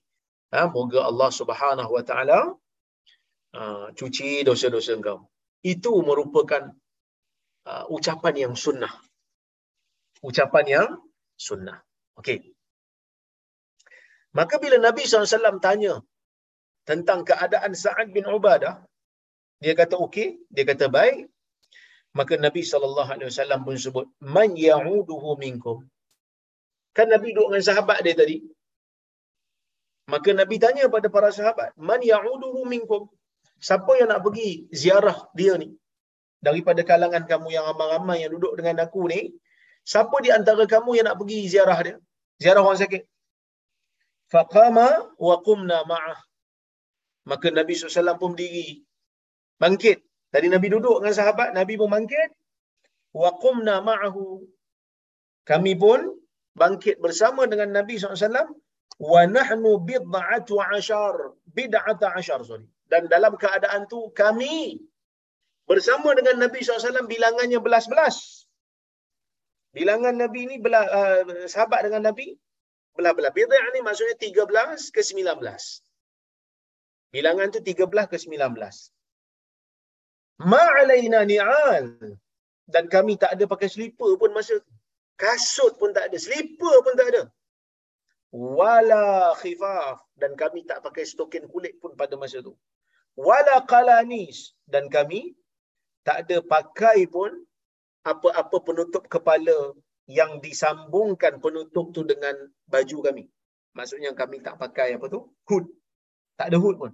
Ha, moga Allah Subhanahu Wa Taala uh, cuci dosa-dosa engkau. Itu merupakan uh, ucapan yang sunnah. Ucapan yang sunnah. Okey. Maka bila Nabi SAW tanya tentang keadaan Sa'ad bin Ubadah, dia kata okey, dia kata baik. Maka Nabi SAW pun sebut, Man ya'uduhu minkum. Kan Nabi duduk dengan sahabat dia tadi. Maka Nabi tanya pada para sahabat, Man ya'uduhu minkum. Siapa yang nak pergi ziarah dia ni? Daripada kalangan kamu yang ramai-ramai yang duduk dengan aku ni, siapa di antara kamu yang nak pergi ziarah dia? Ziarah orang sakit. Faqama wa qumna ma'ah. Maka Nabi SAW pun berdiri. Bangkit. Tadi Nabi duduk dengan sahabat, Nabi pun bangkit. Wa qumna ma'ahu. Kami pun bangkit bersama dengan Nabi SAW. Wa nahnu bid'atu ashar. Bid'ata ashar, sorry. Dan dalam keadaan tu kami bersama dengan Nabi SAW bilangannya belas-belas. Bilangan Nabi ni belah, uh, sahabat dengan Nabi belah-belah. Bid'ah ni maksudnya 13 ke 19. Bilangan tu 13 ke 19. Ma'alaina ni'al. Dan kami tak ada pakai slipper pun masa tu. Kasut pun tak ada. Slipper pun tak ada. Wala khifaf. Dan kami tak pakai stokin kulit pun pada masa tu. Wala qalanis. Dan kami tak ada pakai pun apa-apa penutup kepala yang disambungkan penutup tu dengan baju kami. Maksudnya kami tak pakai apa tu? Hood. Tak ada hood pun.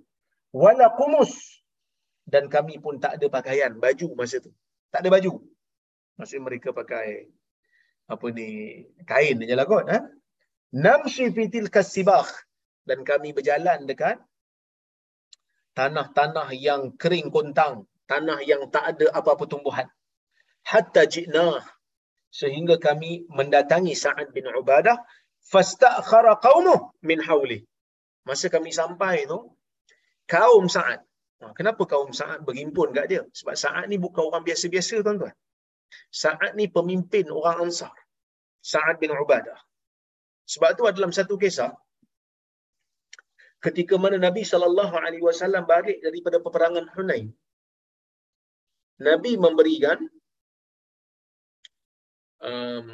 Wala kumus. Dan kami pun tak ada pakaian, baju masa tu. Tak ada baju. Maksudnya mereka pakai apa ni, kain je lah kot. Ha? Namshi fitil kasibah. Dan kami berjalan dekat tanah-tanah yang kering kontang. Tanah yang tak ada apa-apa tumbuhan. Hatta ji'nah sehingga kami mendatangi Sa'ad bin Ubadah fastakhara qaumuh min hawli masa kami sampai tu kaum Sa'ad ha, kenapa kaum Sa'ad berhimpun kat dia? Sebab Sa'ad ni bukan orang biasa-biasa tuan-tuan. Sa'ad ni pemimpin orang Ansar. Sa'ad bin Ubadah. Sebab tu dalam satu kisah ketika mana Nabi wasallam balik daripada peperangan Hunain Nabi memberikan um,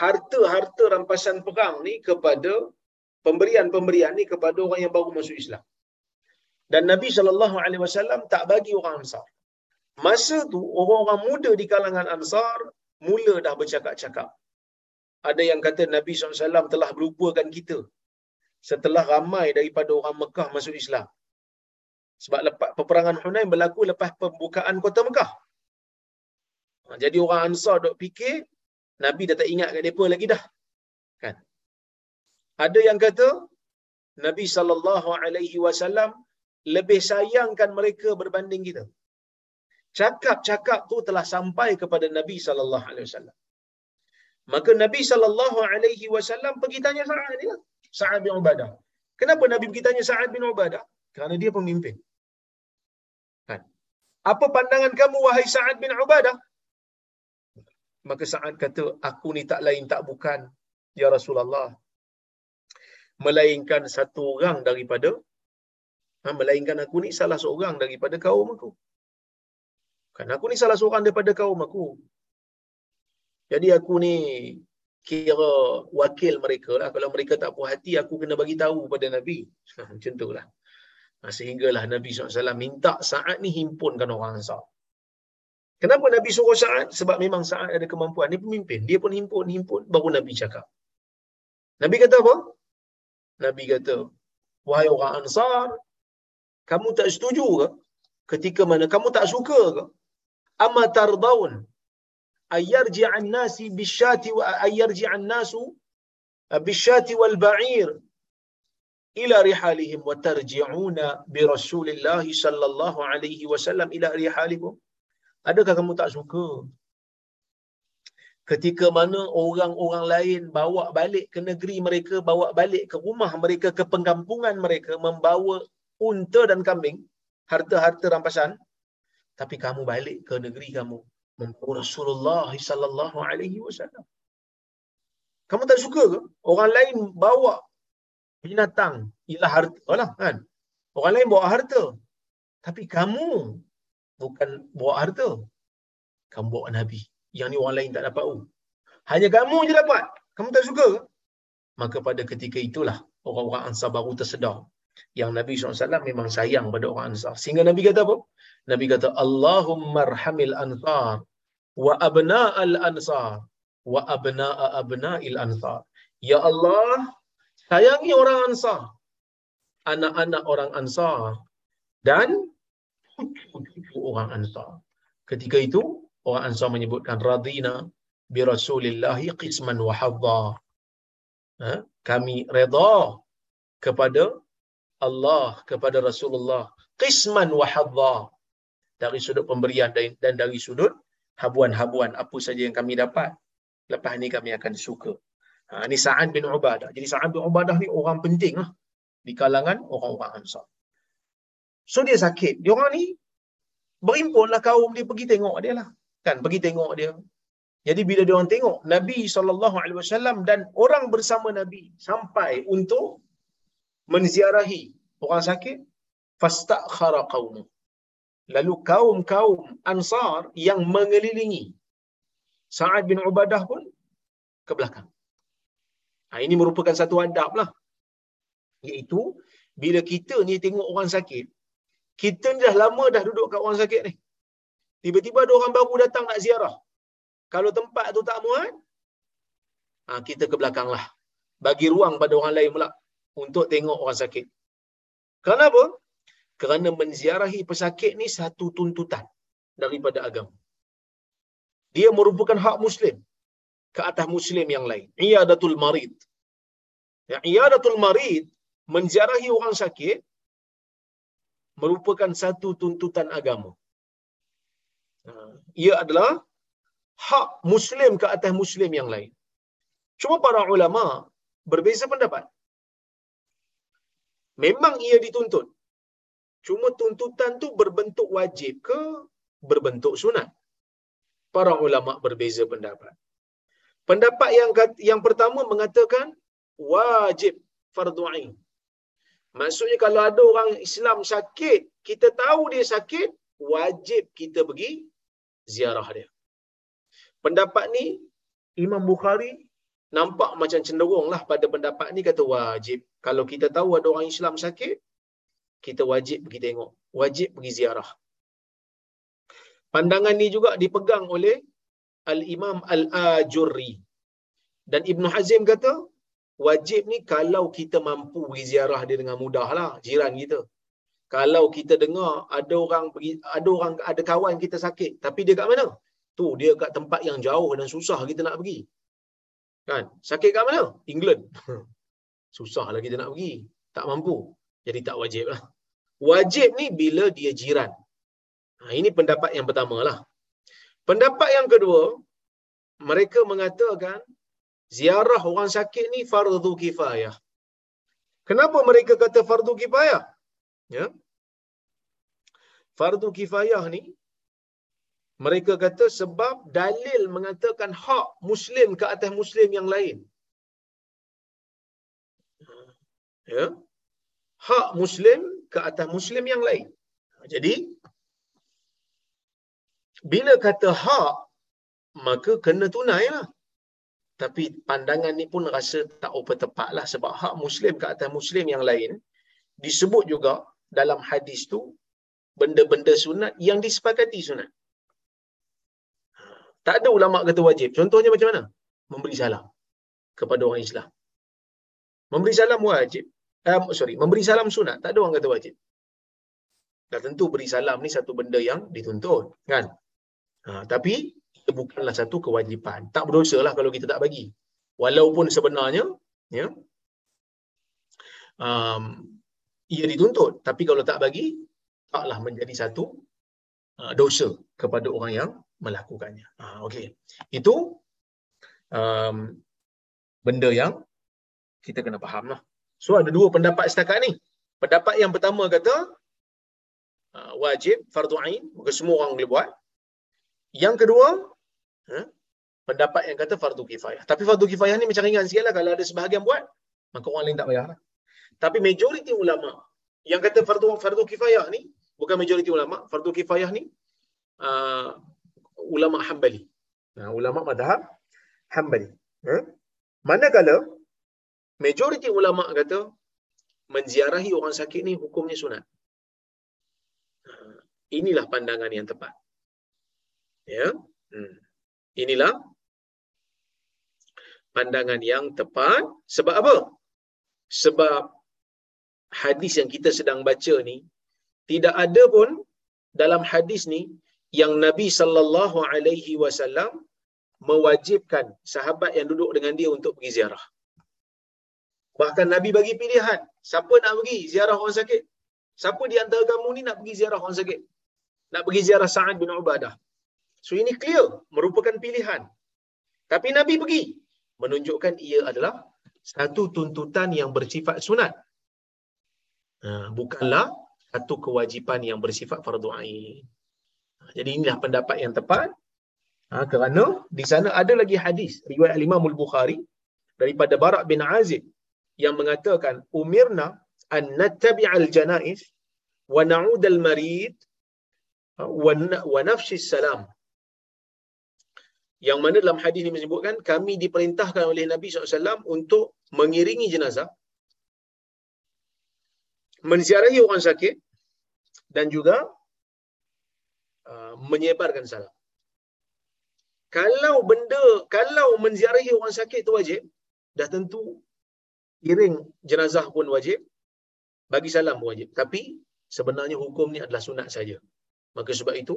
harta-harta rampasan perang ni kepada pemberian-pemberian ni kepada orang yang baru masuk Islam. Dan Nabi SAW tak bagi orang Ansar. Masa tu, orang-orang muda di kalangan Ansar mula dah bercakap-cakap. Ada yang kata Nabi SAW telah melupakan kita setelah ramai daripada orang Mekah masuk Islam. Sebab lepas peperangan Hunain berlaku lepas pembukaan kota Mekah. Ha, jadi orang Ansar dok fikir Nabi dah tak ingat kat depa lagi dah. Kan? Ada yang kata Nabi sallallahu alaihi wasallam lebih sayangkan mereka berbanding kita. Cakap-cakap tu telah sampai kepada Nabi sallallahu alaihi wasallam. Maka Nabi sallallahu alaihi wasallam pergi tanya Sa'ad lah. Sa'ad bin Ubadah. Kenapa Nabi pergi tanya Sa'ad bin Ubadah? Kerana dia pemimpin. Kan? Apa pandangan kamu wahai Sa'ad bin Ubadah? Maka Sa'ad kata, aku ni tak lain tak bukan, Ya Rasulullah. Melainkan satu orang daripada, ha, melainkan aku ni salah seorang daripada kaum aku. Kan aku ni salah seorang daripada kaum aku. Jadi aku ni kira wakil mereka lah. Kalau mereka tak puas hati, aku kena bagi tahu pada Nabi. Macam tu lah. Ha, sehinggalah Nabi SAW minta saat ni himpunkan orang Ansar. Kenapa Nabi suruh Sa'ad? Sebab memang Sa'ad ada kemampuan. Dia pemimpin. Dia pun himpun-himpun. Baru Nabi cakap. Nabi kata apa? Nabi kata, wahai orang Ansar, kamu tak setuju ke? Ketika mana kamu tak suka ke? Amma tardaun ayyarji'an nasi bisyati wa ayyarji'an nasu bisyati wal ba'ir ila rihalihim wa tarji'una bi Rasulillah sallallahu alaihi wasallam ila rihalikum. Adakah kamu tak suka ketika mana orang-orang lain bawa balik ke negeri mereka, bawa balik ke rumah mereka, ke pengkampungan mereka, membawa unta dan kambing, harta-harta rampasan, tapi kamu balik ke negeri kamu, membawa Rasulullah sallallahu alaihi wasallam. Kamu tak suka ke? Orang lain bawa binatang, ialah harta lah kan. Orang lain bawa harta. Tapi kamu bukan bawa harta. Kamu bawa Nabi. Yang ni orang lain tak dapat. Oh. Hanya kamu je dapat. Kamu tak suka ke? Maka pada ketika itulah orang-orang Ansar baru tersedar yang Nabi SAW memang sayang pada orang Ansar. Sehingga Nabi kata apa? Nabi kata, Allahumma arhamil ansar wa abna'al ansar wa abna'a abna'il ansar. Ya Allah, sayangi orang Ansar. Anak-anak orang Ansar. Dan orang Ansar. Ketika itu, orang Ansar menyebutkan radina bi Rasulillahi qisman wa hadha. Ha? Kami redha kepada Allah, kepada Rasulullah. Qisman wa hadha. Dari sudut pemberian dan dari sudut habuan-habuan apa saja yang kami dapat. Lepas ni kami akan suka. Ha, ini Sa'ad bin Ubadah. Jadi Sa'ad bin Ubadah ni orang penting lah di kalangan orang-orang Ansar. So dia sakit. Dia orang ni berimpunlah kaum dia pergi tengok dia lah. Kan pergi tengok dia. Jadi bila dia orang tengok Nabi SAW dan orang bersama Nabi sampai untuk menziarahi orang sakit, fastakhara qaumu. Lalu kaum-kaum Ansar yang mengelilingi Sa'ad bin Ubadah pun ke belakang. Ha, ini merupakan satu adab lah. Iaitu, bila kita ni tengok orang sakit, kita ni dah lama dah duduk kat orang sakit ni. Tiba-tiba ada orang baru datang nak ziarah. Kalau tempat tu tak muat, ha, kita ke belakang lah. Bagi ruang pada orang lain pula untuk tengok orang sakit. Kenapa? Kerana menziarahi pesakit ni satu tuntutan daripada agama. Dia merupakan hak Muslim ke atas Muslim yang lain. Iyadatul marid. Ya, iyadatul marid, menziarahi orang sakit, merupakan satu tuntutan agama. Ha, ia adalah hak Muslim ke atas Muslim yang lain. Cuma para ulama berbeza pendapat. Memang ia dituntut. Cuma tuntutan tu berbentuk wajib ke berbentuk sunat? Para ulama berbeza pendapat. Pendapat yang yang pertama mengatakan wajib fardu ain. Maksudnya kalau ada orang Islam sakit, kita tahu dia sakit, wajib kita pergi ziarah dia. Pendapat ni Imam Bukhari nampak macam cenderung lah pada pendapat ni kata wajib. Kalau kita tahu ada orang Islam sakit, kita wajib pergi tengok. Wajib pergi ziarah. Pandangan ni juga dipegang oleh Al-Imam Al-Ajurri. Dan Ibn Hazim kata, wajib ni kalau kita mampu pergi ziarah dia dengan mudah lah, jiran kita. Kalau kita dengar ada orang pergi, ada orang ada kawan kita sakit, tapi dia kat mana? Tu dia kat tempat yang jauh dan susah kita nak pergi. Kan? Sakit kat mana? England. Susahlah kita nak pergi. Tak mampu. Jadi tak wajib lah. Wajib ni bila dia jiran. Ha, ini pendapat yang pertama lah. Pendapat yang kedua, mereka mengatakan ziarah orang sakit ni fardu kifayah. Kenapa mereka kata fardu kifayah? Ya. Fardu kifayah ni mereka kata sebab dalil mengatakan hak muslim ke atas muslim yang lain. Ya. Hak muslim ke atas muslim yang lain. Jadi bila kata hak maka kena tunai lah. Tapi pandangan ni pun rasa tak apa tepat lah sebab hak Muslim ke atas Muslim yang lain disebut juga dalam hadis tu benda-benda sunat yang disepakati sunat. Tak ada ulama kata wajib. Contohnya macam mana? Memberi salam kepada orang Islam. Memberi salam wajib. Um, sorry, memberi salam sunat. Tak ada orang kata wajib. Dah tentu beri salam ni satu benda yang dituntut. Kan? Ha, tapi, ia bukanlah satu kewajipan. Tak berdosa lah kalau kita tak bagi. Walaupun sebenarnya, ya, um, ia dituntut. Tapi kalau tak bagi, taklah menjadi satu uh, dosa kepada orang yang melakukannya. Ha, okay. Itu um, benda yang kita kena faham lah. So ada dua pendapat setakat ni. Pendapat yang pertama kata uh, wajib fardu ain, maka semua orang boleh buat. Yang kedua, huh, pendapat yang kata fardu kifayah. Tapi fardu kifayah ni macam ringan sikit lah. Kalau ada sebahagian buat, maka orang lain tak payah lah. Tapi majoriti ulama yang kata fardu fardu kifayah ni, bukan majoriti ulama, fardu kifayah ni uh, ulama Hambali. Nah, ulama madhab Hambali. Huh? Manakala majoriti ulama kata menziarahi orang sakit ni hukumnya sunat. Inilah pandangan yang tepat. Ya. Hmm. Inilah pandangan yang tepat sebab apa? Sebab hadis yang kita sedang baca ni tidak ada pun dalam hadis ni yang Nabi sallallahu alaihi wasallam mewajibkan sahabat yang duduk dengan dia untuk pergi ziarah. Bahkan Nabi bagi pilihan, siapa nak pergi ziarah orang sakit? Siapa di antara kamu ni nak pergi ziarah orang sakit? Nak pergi ziarah Sa'ad bin Ubadah. So ini clear, merupakan pilihan. Tapi Nabi pergi, menunjukkan ia adalah satu tuntutan yang bersifat sunat. Ha, bukanlah satu kewajipan yang bersifat fardu ain. Ha, jadi inilah pendapat yang tepat. Ha, kerana di sana ada lagi hadis riwayat Imam Al-Bukhari daripada Barak bin Azib yang mengatakan umirna an nattabi'al janaiz wa na'ud al-marid wa nafshi salam yang mana dalam hadis ini menyebutkan kami diperintahkan oleh Nabi SAW untuk mengiringi jenazah menziarahi orang sakit dan juga uh, menyebarkan salam. Kalau benda kalau menziarahi orang sakit itu wajib dah tentu iring jenazah pun wajib bagi salam pun wajib. Tapi sebenarnya hukum ni adalah sunat saja. Maka sebab itu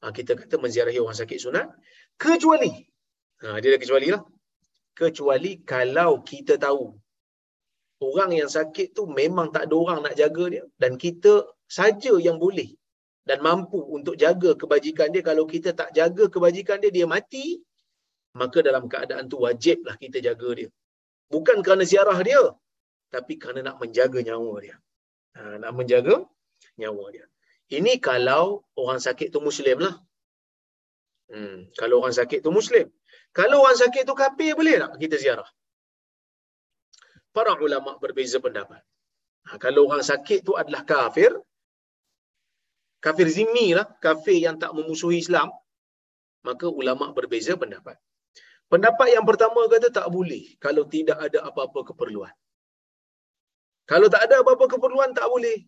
ha, kita kata menziarahi orang sakit sunat kecuali ha, dia ada kecuali lah. Kecuali kalau kita tahu orang yang sakit tu memang tak ada orang nak jaga dia dan kita saja yang boleh dan mampu untuk jaga kebajikan dia. Kalau kita tak jaga kebajikan dia dia mati maka dalam keadaan tu wajiblah kita jaga dia. Bukan kerana ziarah dia tapi kerana nak menjaga nyawa dia. Ha, nak menjaga nyawa dia. Ini kalau orang sakit tu muslim lah. Hmm, kalau orang sakit tu muslim. Kalau orang sakit tu kafir boleh tak kita ziarah? Para ulama berbeza pendapat. Ha, kalau orang sakit tu adalah kafir kafir zimmi lah kafir yang tak memusuhi Islam maka ulama berbeza pendapat Pendapat yang pertama kata tak boleh kalau tidak ada apa-apa keperluan. Kalau tak ada apa-apa keperluan tak boleh.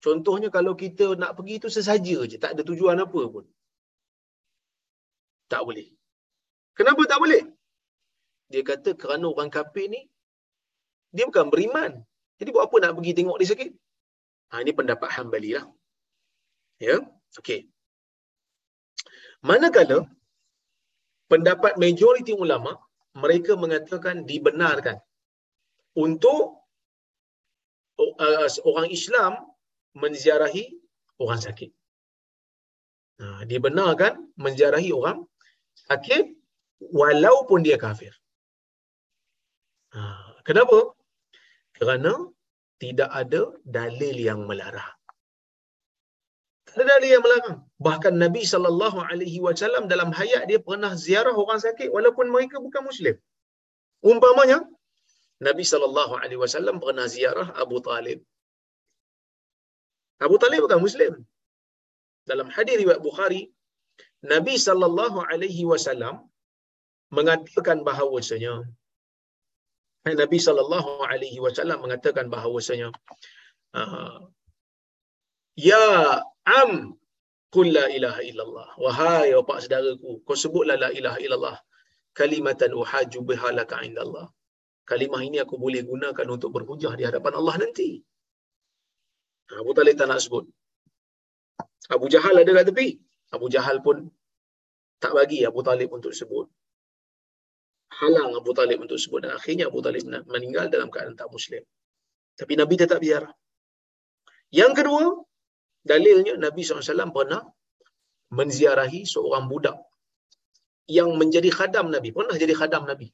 Contohnya kalau kita nak pergi itu sesaja je, tak ada tujuan apa pun. Tak boleh. Kenapa tak boleh? Dia kata kerana orang kafir ni dia bukan beriman. Jadi buat apa nak pergi tengok dia sakit? Ha, ini pendapat Hambali lah. Ya, okey. Manakala pendapat majoriti ulama mereka mengatakan dibenarkan untuk uh, orang Islam menziarahi orang sakit. Nah, dibenarkan menziarahi orang sakit walaupun dia kafir. Nah, kenapa? Kerana tidak ada dalil yang melarang. Tak ada yang melarang. Bahkan Nabi sallallahu alaihi wasallam dalam hayat dia pernah ziarah orang sakit walaupun mereka bukan muslim. Umpamanya Nabi sallallahu alaihi wasallam pernah ziarah Abu Talib. Abu Talib bukan muslim. Dalam hadis riwayat Bukhari, Nabi sallallahu alaihi wasallam mengatakan bahawasanya Nabi sallallahu alaihi wasallam mengatakan bahawasanya uh, Ya am qul la ilaha illallah. Wahai bapak saudaraku, kau sebutlah la ilaha illallah. Kalimatan uhaju biha laka indallah. kalimah ini aku boleh gunakan untuk berhujah di hadapan Allah nanti. Abu Talib tak nak sebut. Abu Jahal ada kat tepi. Abu Jahal pun tak bagi Abu Talib untuk sebut. Halang Abu Talib untuk sebut. Dan akhirnya Abu Talib meninggal dalam keadaan tak Muslim. Tapi Nabi tetap biar. Yang kedua, dalilnya Nabi SAW pernah menziarahi seorang budak yang menjadi khadam Nabi. Pernah jadi khadam Nabi.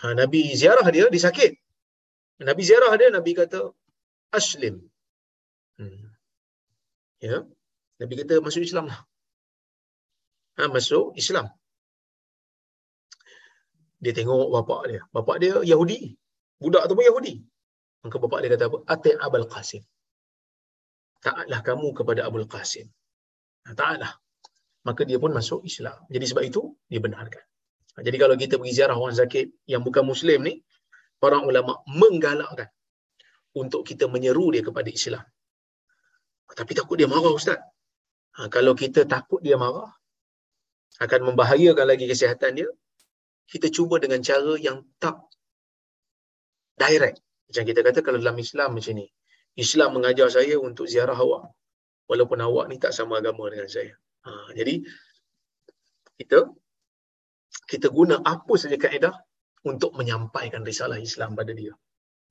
Ha, Nabi ziarah dia, dia sakit. Nabi ziarah dia, Nabi kata, Aslim. Hmm. Ya. Nabi kata, masuk Islam lah. Ha, masuk Islam. Dia tengok bapak dia. Bapak dia Yahudi. Budak tu pun Yahudi. Maka bapak dia kata apa? Ati' Abul Qasim. Taatlah kamu kepada Abul Qasim. Taatlah. Maka dia pun masuk Islam. Jadi sebab itu, dia benarkan. Jadi kalau kita pergi ziarah orang sakit yang bukan Muslim ni, para ulama menggalakkan untuk kita menyeru dia kepada Islam. Tapi takut dia marah Ustaz. Ha, kalau kita takut dia marah, akan membahayakan lagi kesihatan dia, kita cuba dengan cara yang tak direct. Macam kita kata kalau dalam Islam macam ni. Islam mengajar saya untuk ziarah awak. Walaupun awak ni tak sama agama dengan saya. Ha, jadi, kita kita guna apa saja kaedah untuk menyampaikan risalah Islam pada dia.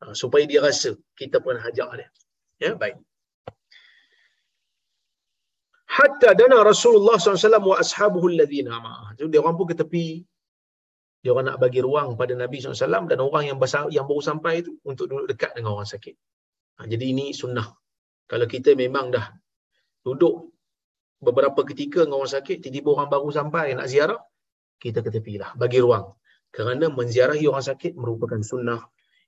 Ha, supaya dia rasa kita pernah hajar dia. Ya, baik. Hatta dana Rasulullah SAW wa ashabuhu alladhina ma'ah. Jadi dia orang pun ke tepi. Dia orang nak bagi ruang pada Nabi SAW dan orang yang besar, yang baru sampai itu untuk duduk dekat dengan orang sakit. Ha, jadi ini sunnah. Kalau kita memang dah duduk beberapa ketika dengan orang sakit, tiba-tiba orang baru sampai nak ziarah, kita ke tepi lah, bagi ruang. Kerana menziarahi orang sakit merupakan sunnah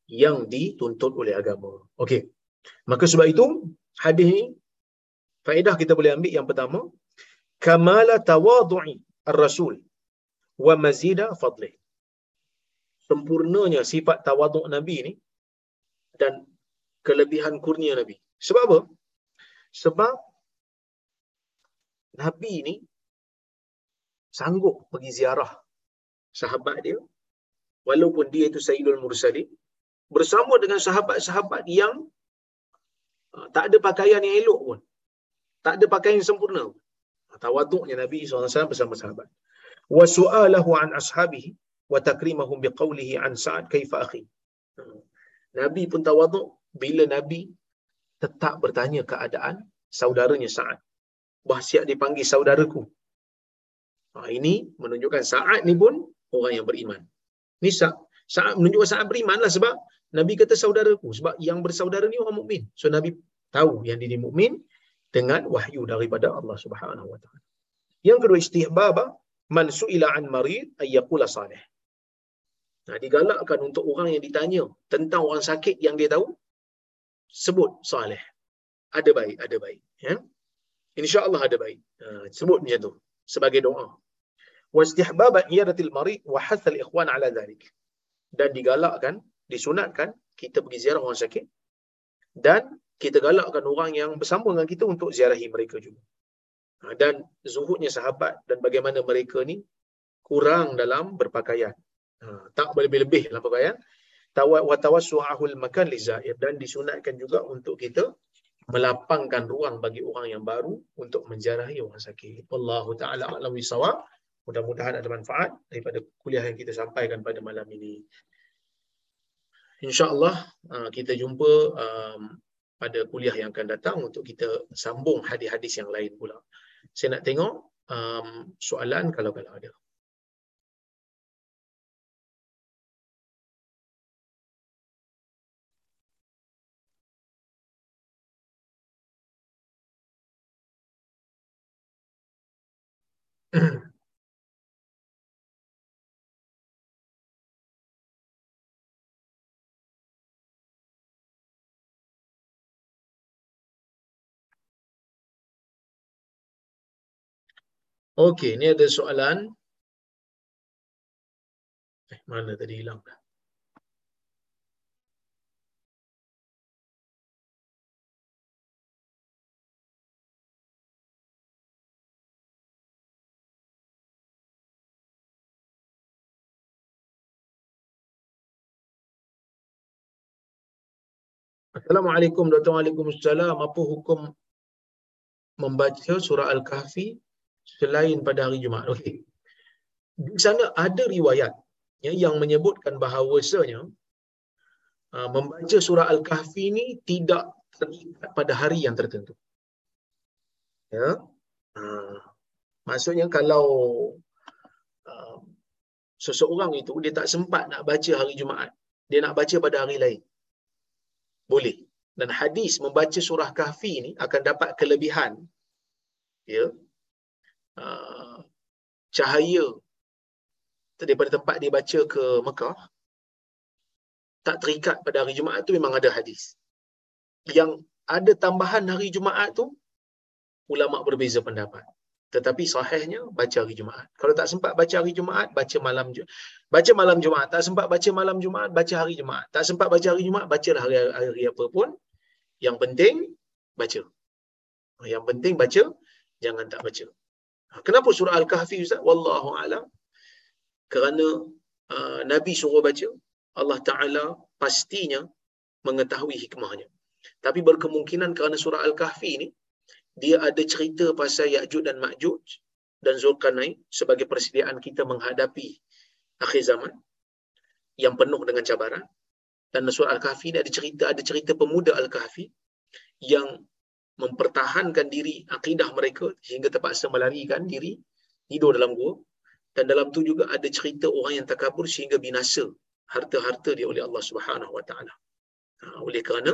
yang dituntut oleh agama. Okey. Maka sebab itu, hadis ini, faedah kita boleh ambil yang pertama, kamala tawadu'i ar-rasul wa mazida fadlih. Sempurnanya sifat tawaduk Nabi ni dan kelebihan kurnia Nabi. Sebab apa? Sebab Nabi ni sanggup pergi ziarah sahabat dia walaupun dia itu Sayyidul Mursalin bersama dengan sahabat-sahabat yang uh, tak ada pakaian yang elok pun. Tak ada pakaian yang sempurna. Tawaduknya Nabi SAW bersama sahabat. Wa su'alahu an ashabihi wa takrimahum biqawlihi an Sa'ad kaifa akhi. Nabi pun tawaduk bila Nabi tetap bertanya keadaan saudaranya Sa'ad. Bahasiat dipanggil saudaraku. Ha, ini menunjukkan Sa'ad ni pun orang yang beriman. Ni Sa'ad menunjukkan Sa'ad beriman lah sebab Nabi kata saudaraku. Sebab yang bersaudara ni orang mukmin. So Nabi tahu yang dia mukmin dengan wahyu daripada Allah Subhanahu Wa Taala. Yang kedua istihbab man su'ila an marid ayyaqula salih. Nah, digalakkan untuk orang yang ditanya tentang orang sakit yang dia tahu sebut salih. Ada baik, ada baik. Ya? InsyaAllah ada baik. Uh, sebut macam tu. Sebagai doa. Iyadatil marid wa hathal ikhwan ala dhalik. Dan digalakkan disunatkan kita pergi ziarah orang sakit dan kita galakkan orang yang bersama dengan kita untuk ziarahi mereka juga. Ha, dan zuhudnya sahabat dan bagaimana mereka ni kurang dalam berpakaian. Ha, tak berlebih-lebih dalam pakaian. Wa tawassu'ahul makan li zair dan disunatkan juga untuk kita melapangkan ruang bagi orang yang baru untuk menziarahi orang sakit. Wallahu taala a'lam bisawab. Mudah-mudahan ada manfaat daripada kuliah yang kita sampaikan pada malam ini insyaAllah uh, kita jumpa um, pada kuliah yang akan datang untuk kita sambung hadis-hadis yang lain pula. Saya nak tengok um, soalan kalau-kalau ada. Okey, ni ada soalan. Eh, mana tadi hilang dah? Assalamualaikum Dr. Waalaikumsalam. Apa hukum membaca surah Al-Kahfi selain pada hari Jumaat? Okey. Di sana ada riwayat ya, yang menyebutkan bahawasanya uh, membaca surah Al-Kahfi ini tidak terikat pada hari yang tertentu. Ya. Uh, maksudnya kalau uh, seseorang itu dia tak sempat nak baca hari Jumaat, dia nak baca pada hari lain. Boleh. Dan hadis membaca surah Kahfi ini akan dapat kelebihan ya. Uh, cahaya daripada tempat dia baca ke Mekah tak terikat pada hari Jumaat tu memang ada hadis. Yang ada tambahan hari Jumaat tu ulama berbeza pendapat. Tetapi sahihnya baca hari Jumaat. Kalau tak sempat baca hari Jumaat, baca malam. Baca malam Jumaat. Tak sempat baca malam Jumaat, baca hari Jumaat. Tak sempat baca hari Jumaat, bacalah hari, hari apa pun. Yang penting, baca. Yang penting baca, jangan tak baca. Kenapa surah Al-Kahfi Ustaz? Wallahu a'lam. Kerana uh, Nabi suruh baca, Allah Ta'ala pastinya mengetahui hikmahnya. Tapi berkemungkinan kerana surah Al-Kahfi ni, dia ada cerita pasal Ya'juj dan Ma'juj dan Zulkarnain sebagai persediaan kita menghadapi akhir zaman yang penuh dengan cabaran. Dan surah Al-Kahfi ni ada cerita ada cerita pemuda Al-Kahfi yang mempertahankan diri akidah mereka sehingga terpaksa melarikan diri tidur dalam gua dan dalam tu juga ada cerita orang yang takabur sehingga binasa harta-harta dia oleh Allah Subhanahu Wa Taala. Ha, oleh kerana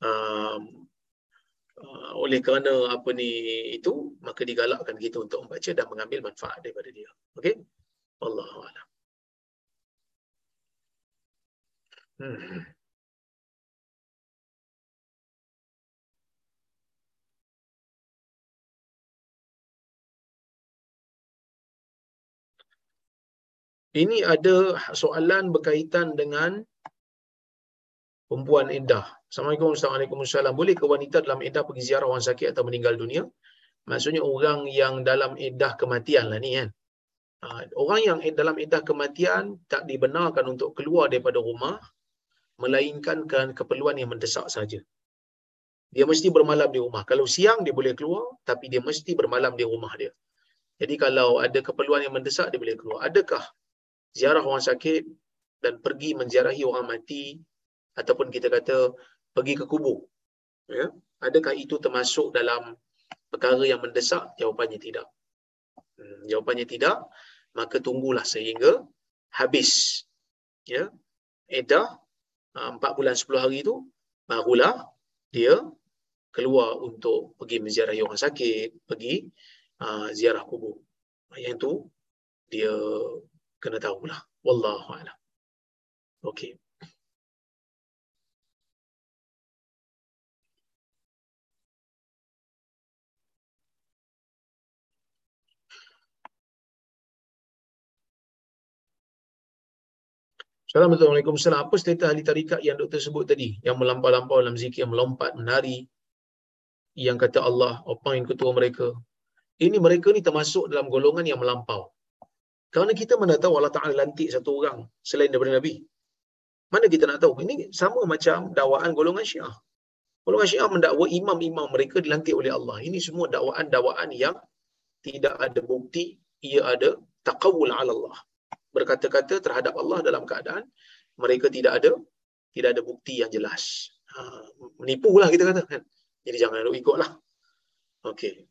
um, uh, oleh kerana apa ni itu maka digalakkan kita untuk membaca dan mengambil manfaat daripada dia. Okey? Allahu a'lam. Hmm. Ini ada soalan berkaitan dengan perempuan iddah. Assalamualaikum warahmatullahi Boleh ke wanita dalam iddah pergi ziarah orang sakit atau meninggal dunia? Maksudnya orang yang dalam iddah kematian lah ni kan. Ha, orang yang dalam iddah kematian tak dibenarkan untuk keluar daripada rumah melainkan kerana keperluan yang mendesak saja. Dia mesti bermalam di rumah. Kalau siang dia boleh keluar tapi dia mesti bermalam di rumah dia. Jadi kalau ada keperluan yang mendesak dia boleh keluar. Adakah ziarah orang sakit dan pergi menziarahi orang mati ataupun kita kata pergi ke kubur. Ya? Adakah itu termasuk dalam perkara yang mendesak? Jawapannya tidak. Hmm, jawapannya tidak. Maka tunggulah sehingga habis. Ya? Edah, ah, empat bulan sepuluh hari itu, barulah dia keluar untuk pergi menziarahi orang sakit, pergi uh, ziarah kubur. Yang itu, dia kena tahulah. Wallahu a'lam. Okey. Assalamualaikum warahmatullahi Apa status ahli tarikat yang doktor sebut tadi? Yang melampau-lampau dalam zikir, yang melompat, menari. Yang kata Allah, yang ketua mereka. Ini mereka ni termasuk dalam golongan yang melampau. Kerana kita mana tahu Allah Ta'ala lantik satu orang selain daripada Nabi. Mana kita nak tahu? Ini sama macam dakwaan golongan syiah. Golongan syiah mendakwa imam-imam mereka dilantik oleh Allah. Ini semua dakwaan-dakwaan yang tidak ada bukti, ia ada taqawul ala Allah. Berkata-kata terhadap Allah dalam keadaan mereka tidak ada tidak ada bukti yang jelas. Ha, menipu lah kita kata. Kan? Jadi jangan ikutlah. Okey.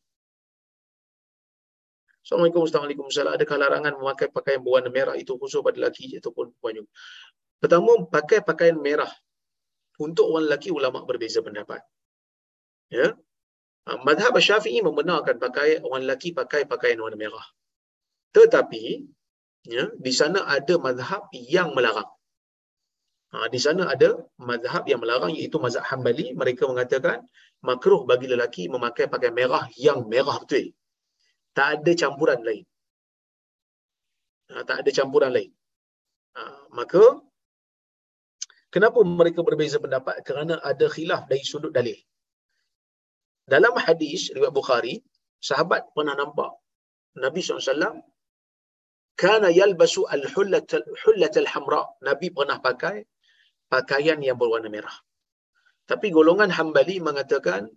Assalamualaikum warahmatullahi wabarakatuh. Adakah larangan memakai pakaian berwarna merah itu khusus pada lelaki ataupun perempuan? Pertama, pakai pakaian merah. Untuk orang lelaki, ulama berbeza pendapat. Ya. Ha, madhab syafi'i membenarkan pakai orang lelaki pakai pakaian warna merah. Tetapi, ya, di sana ada madhab yang melarang. Ha, di sana ada madhab yang melarang iaitu mazhab Hanbali. Mereka mengatakan makruh bagi lelaki memakai pakaian merah yang merah betul tak ada campuran lain. Ha, tak ada campuran lain. Ha, maka, kenapa mereka berbeza pendapat? Kerana ada khilaf dari sudut dalil. Dalam hadis riwayat Bukhari, sahabat pernah nampak Nabi SAW kana yalbasu al-hullat al-hamra. Nabi pernah pakai pakaian yang berwarna merah. Tapi golongan Hambali mengatakan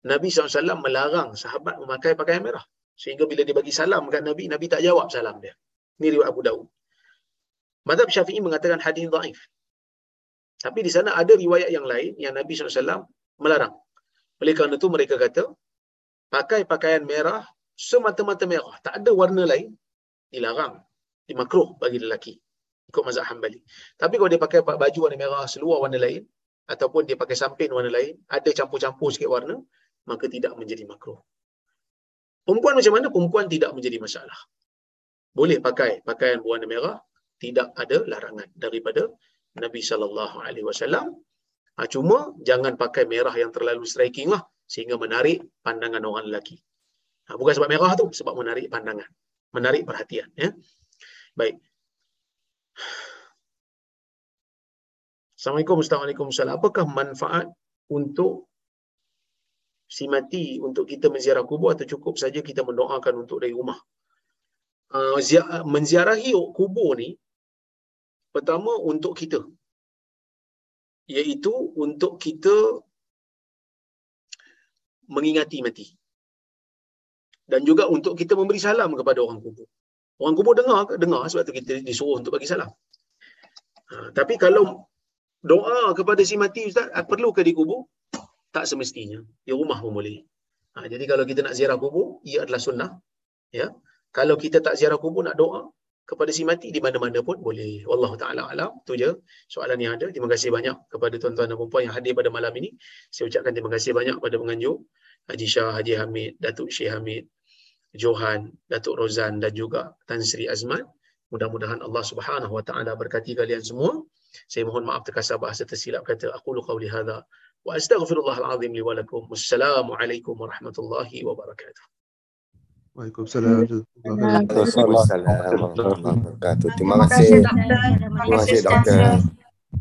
Nabi SAW melarang sahabat memakai pakaian merah. Sehingga bila dia bagi salam kat Nabi, Nabi tak jawab salam dia. Ini riwayat Abu Dawud. Madhab Syafi'i mengatakan hadis dhaif. Tapi di sana ada riwayat yang lain yang Nabi SAW melarang. Oleh kerana itu mereka kata, pakai pakaian merah semata-mata merah. Tak ada warna lain, dilarang. Dimakruh bagi lelaki. Ikut mazhab Hanbali. Tapi kalau dia pakai baju warna merah, seluar warna lain, ataupun dia pakai sampin warna lain, ada campur-campur sikit warna, maka tidak menjadi makruh. Perempuan macam mana? Perempuan tidak menjadi masalah. Boleh pakai pakaian berwarna merah, tidak ada larangan daripada Nabi sallallahu alaihi wasallam. Ha, cuma jangan pakai merah yang terlalu striking lah sehingga menarik pandangan orang lelaki. Ha, bukan sebab merah tu, sebab menarik pandangan, menarik perhatian. Ya. Baik. Assalamualaikum warahmatullahi Apakah manfaat untuk si mati untuk kita menziarah kubur atau cukup saja kita mendoakan untuk dari rumah? Uh, menziarahi kubur ni pertama untuk kita iaitu untuk kita mengingati mati dan juga untuk kita memberi salam kepada orang kubur. Orang kubur dengar ke? Dengar sebab tu kita disuruh untuk bagi salam. Ha, tapi kalau doa kepada si mati Ustaz, ah, perlu ke di kubur? Tak semestinya. Di rumah pun boleh. Ha, jadi kalau kita nak ziarah kubur, ia adalah sunnah. Ya. Kalau kita tak ziarah kubur, nak doa, kepada si mati di mana-mana pun boleh. Wallahu taala alam. Tu je soalan yang ada. Terima kasih banyak kepada tuan-tuan dan puan yang hadir pada malam ini. Saya ucapkan terima kasih banyak kepada penganjur Haji Shah, Haji Hamid, Datuk Syekh Hamid, Johan, Datuk Rozan dan juga Tan Sri Azman. Mudah-mudahan Allah Subhanahu wa taala berkati kalian semua. Saya mohon maaf terkasar bahasa tersilap kata aku lu qauli hadza wa astaghfirullahal azim li wa lakum. Wassalamualaikum warahmatullahi wabarakatuh. Waalaikumsalam. Waalaikumsalam. Terima kasih. Terima kasih doktor.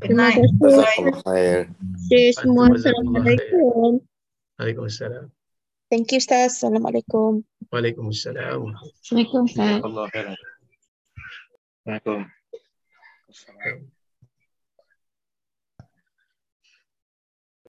Terima kasih. Semua Assalamualaikum. Waalaikumsalam. Thank you Ustaz. Assalamualaikum. Waalaikumsalam. Assalamualaikum Ustaz. Waalaikumsalam.